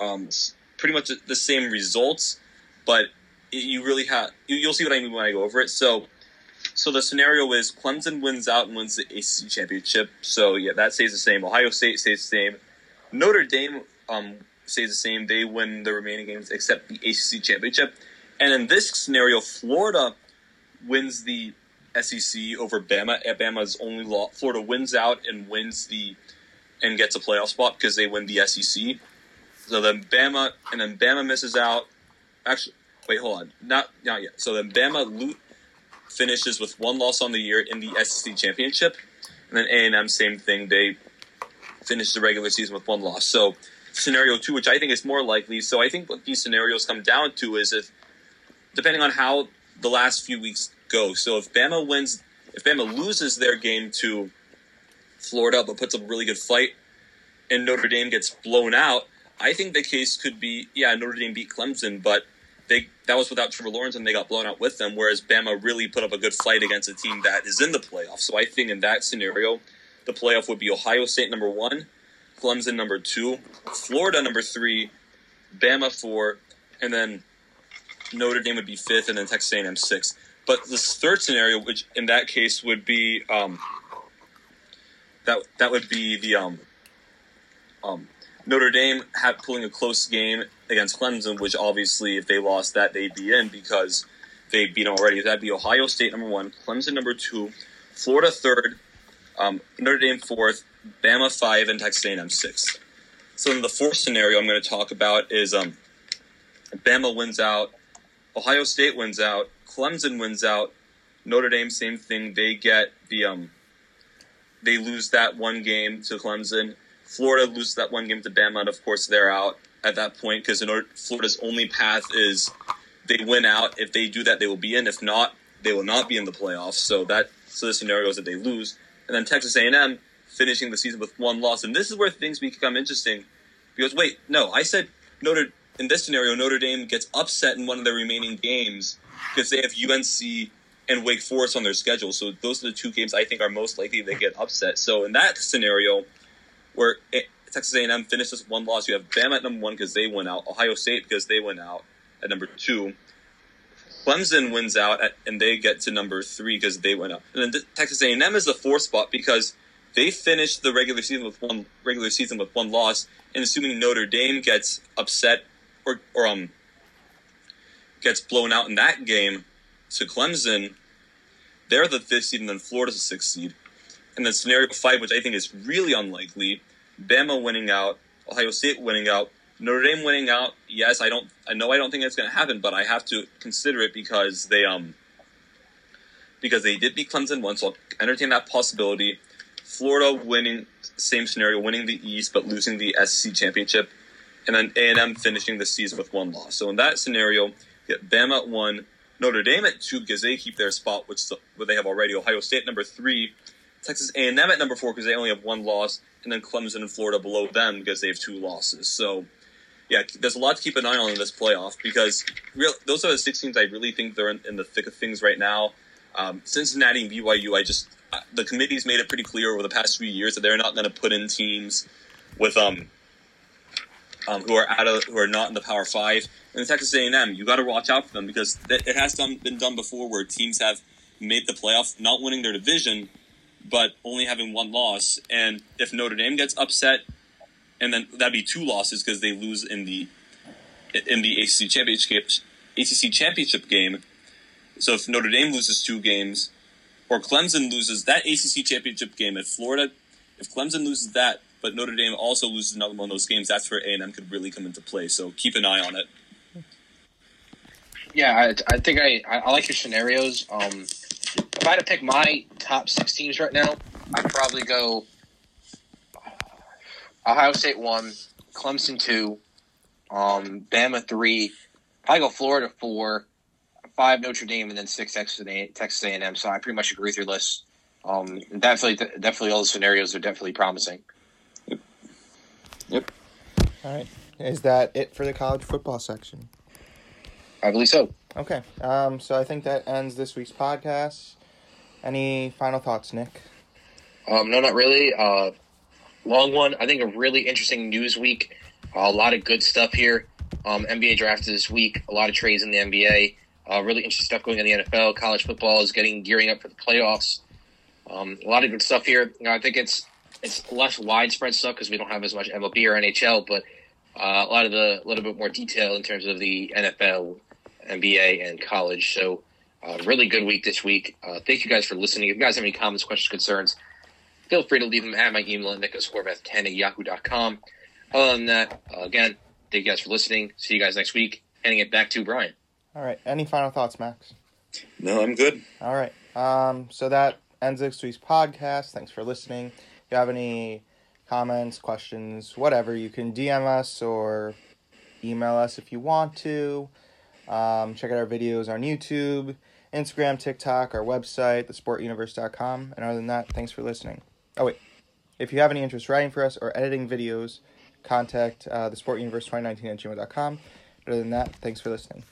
um, pretty much the same results, but you really have you'll see what I mean when I go over it. So, so the scenario is Clemson wins out and wins the ACC championship. So yeah, that stays the same. Ohio State stays the same. Notre Dame um, stays the same. They win the remaining games except the ACC championship. And in this scenario, Florida wins the SEC over Bama. Bama's only law. Florida wins out and wins the and gets a playoff spot because they win the SEC. So then Bama and then Bama misses out. Actually, wait, hold on, not not yet. So then Bama loot finishes with one loss on the year in the SEC championship, and then A and M same thing. They finish the regular season with one loss. So scenario two, which I think is more likely. So I think what these scenarios come down to is if depending on how the last few weeks go. So if Bama wins, if Bama loses their game to Florida but puts up a really good fight, and Notre Dame gets blown out, I think the case could be yeah Notre Dame beat Clemson, but they that was without Trevor Lawrence and they got blown out with them. Whereas Bama really put up a good fight against a team that is in the playoff. So I think in that scenario, the playoff would be Ohio State number one, Clemson number two, Florida number three, Bama four, and then Notre Dame would be fifth, and then Texas A&M sixth. But this third scenario, which in that case would be um, that that would be the um, um, Notre Dame had pulling a close game against Clemson, which obviously if they lost that they'd be in because they beat them already. That'd be Ohio State number one, Clemson number two, Florida third, um, Notre Dame fourth, Bama five, and Texas A&M sixth. So then the fourth scenario I'm going to talk about is um, Bama wins out, Ohio State wins out, Clemson wins out. Notre Dame, same thing. They get the um, they lose that one game to Clemson. Florida loses that one game to Bama, and of course they're out at that point because Florida's only path is they win out. If they do that, they will be in. If not, they will not be in the playoffs. So that so the scenario is that they lose, and then Texas A&M finishing the season with one loss, and this is where things become interesting because wait, no, I said Notre in this scenario, Notre Dame gets upset in one of their remaining games because they have UNC and Wake Forest on their schedule. So those are the two games I think are most likely they get upset. So in that scenario, where Texas A&M finishes one loss, you have Bama at number one because they went out, Ohio State because they went out at number two. Clemson wins out at, and they get to number three because they went out. And then Texas A&M is the fourth spot because they finished the regular season with one regular season with one loss. And assuming Notre Dame gets upset or or um gets blown out in that game to Clemson, they're the fifth seed, and then Florida's the sixth seed. And then scenario five, which I think is really unlikely, Bama winning out, Ohio State winning out, Notre Dame winning out. Yes, I don't. I know I don't think it's going to happen, but I have to consider it because they um because they did beat Clemson once. So I'll entertain that possibility. Florida winning same scenario, winning the East but losing the SEC championship, and then A and M finishing the season with one loss. So in that scenario, get Bama at one, Notre Dame at two because they keep their spot, which what they have already. Ohio State number three, Texas A and M at number four because they only have one loss, and then Clemson and Florida below them because they have two losses. So yeah, there's a lot to keep an eye on in this playoff because real, those are the six teams I really think they're in, in the thick of things right now. Um, Cincinnati and BYU, I just the committee's made it pretty clear over the past few years that they're not going to put in teams with um, um, who are out of who are not in the Power Five. And Texas A&M, you got to watch out for them because it has done, been done before where teams have made the playoff, not winning their division, but only having one loss. And if Notre Dame gets upset, and then that'd be two losses because they lose in the in the ACC championship ACC championship game. So if Notre Dame loses two games, or Clemson loses that ACC championship game, at Florida, if Clemson loses that, but Notre Dame also loses another one of those games, that's where A and M could really come into play. So keep an eye on it. Yeah, I, I think I, I like your scenarios. Um, if I had to pick my top six teams right now, I'd probably go Ohio State one, Clemson two, um, Bama three, I go Florida four, five Notre Dame, and then six Texas Texas A and M. So I pretty much agree with your list. Um, definitely, definitely, all the scenarios are definitely promising. Yep. Yep. All right. Is that it for the college football section? I believe so. Okay. Um, so I think that ends this week's podcast. Any final thoughts, Nick? Um, no, not really. Uh, long one. I think a really interesting news week. Uh, a lot of good stuff here. Um, NBA draft this week. A lot of trades in the NBA. Uh, really interesting stuff going on in the NFL. College football is getting gearing up for the playoffs. Um, a lot of good stuff here. You know, I think it's it's less widespread stuff because we don't have as much MLB or NHL, but uh, a lot of the a little bit more detail in terms of the NFL, NBA, and college. So, uh, really good week this week. Uh, thank you guys for listening. If you guys have any comments, questions, concerns, feel free to leave them at my email at nicholascorveth10 at yahoo.com. Other than that, uh, again, thank you guys for listening. See you guys next week. Handing it back to Brian. All right. Any final thoughts, Max? No, I'm good. All right. Um, so that ends this week's podcast. Thanks for listening. If you have any comments, questions, whatever, you can DM us or email us if you want to. Um, check out our videos on YouTube, Instagram, TikTok, our website, thesportuniverse.com. And other than that, thanks for listening. Oh, wait. If you have any interest writing for us or editing videos, contact uh, thesportuniverse2019 at gmail.com. Other than that, thanks for listening.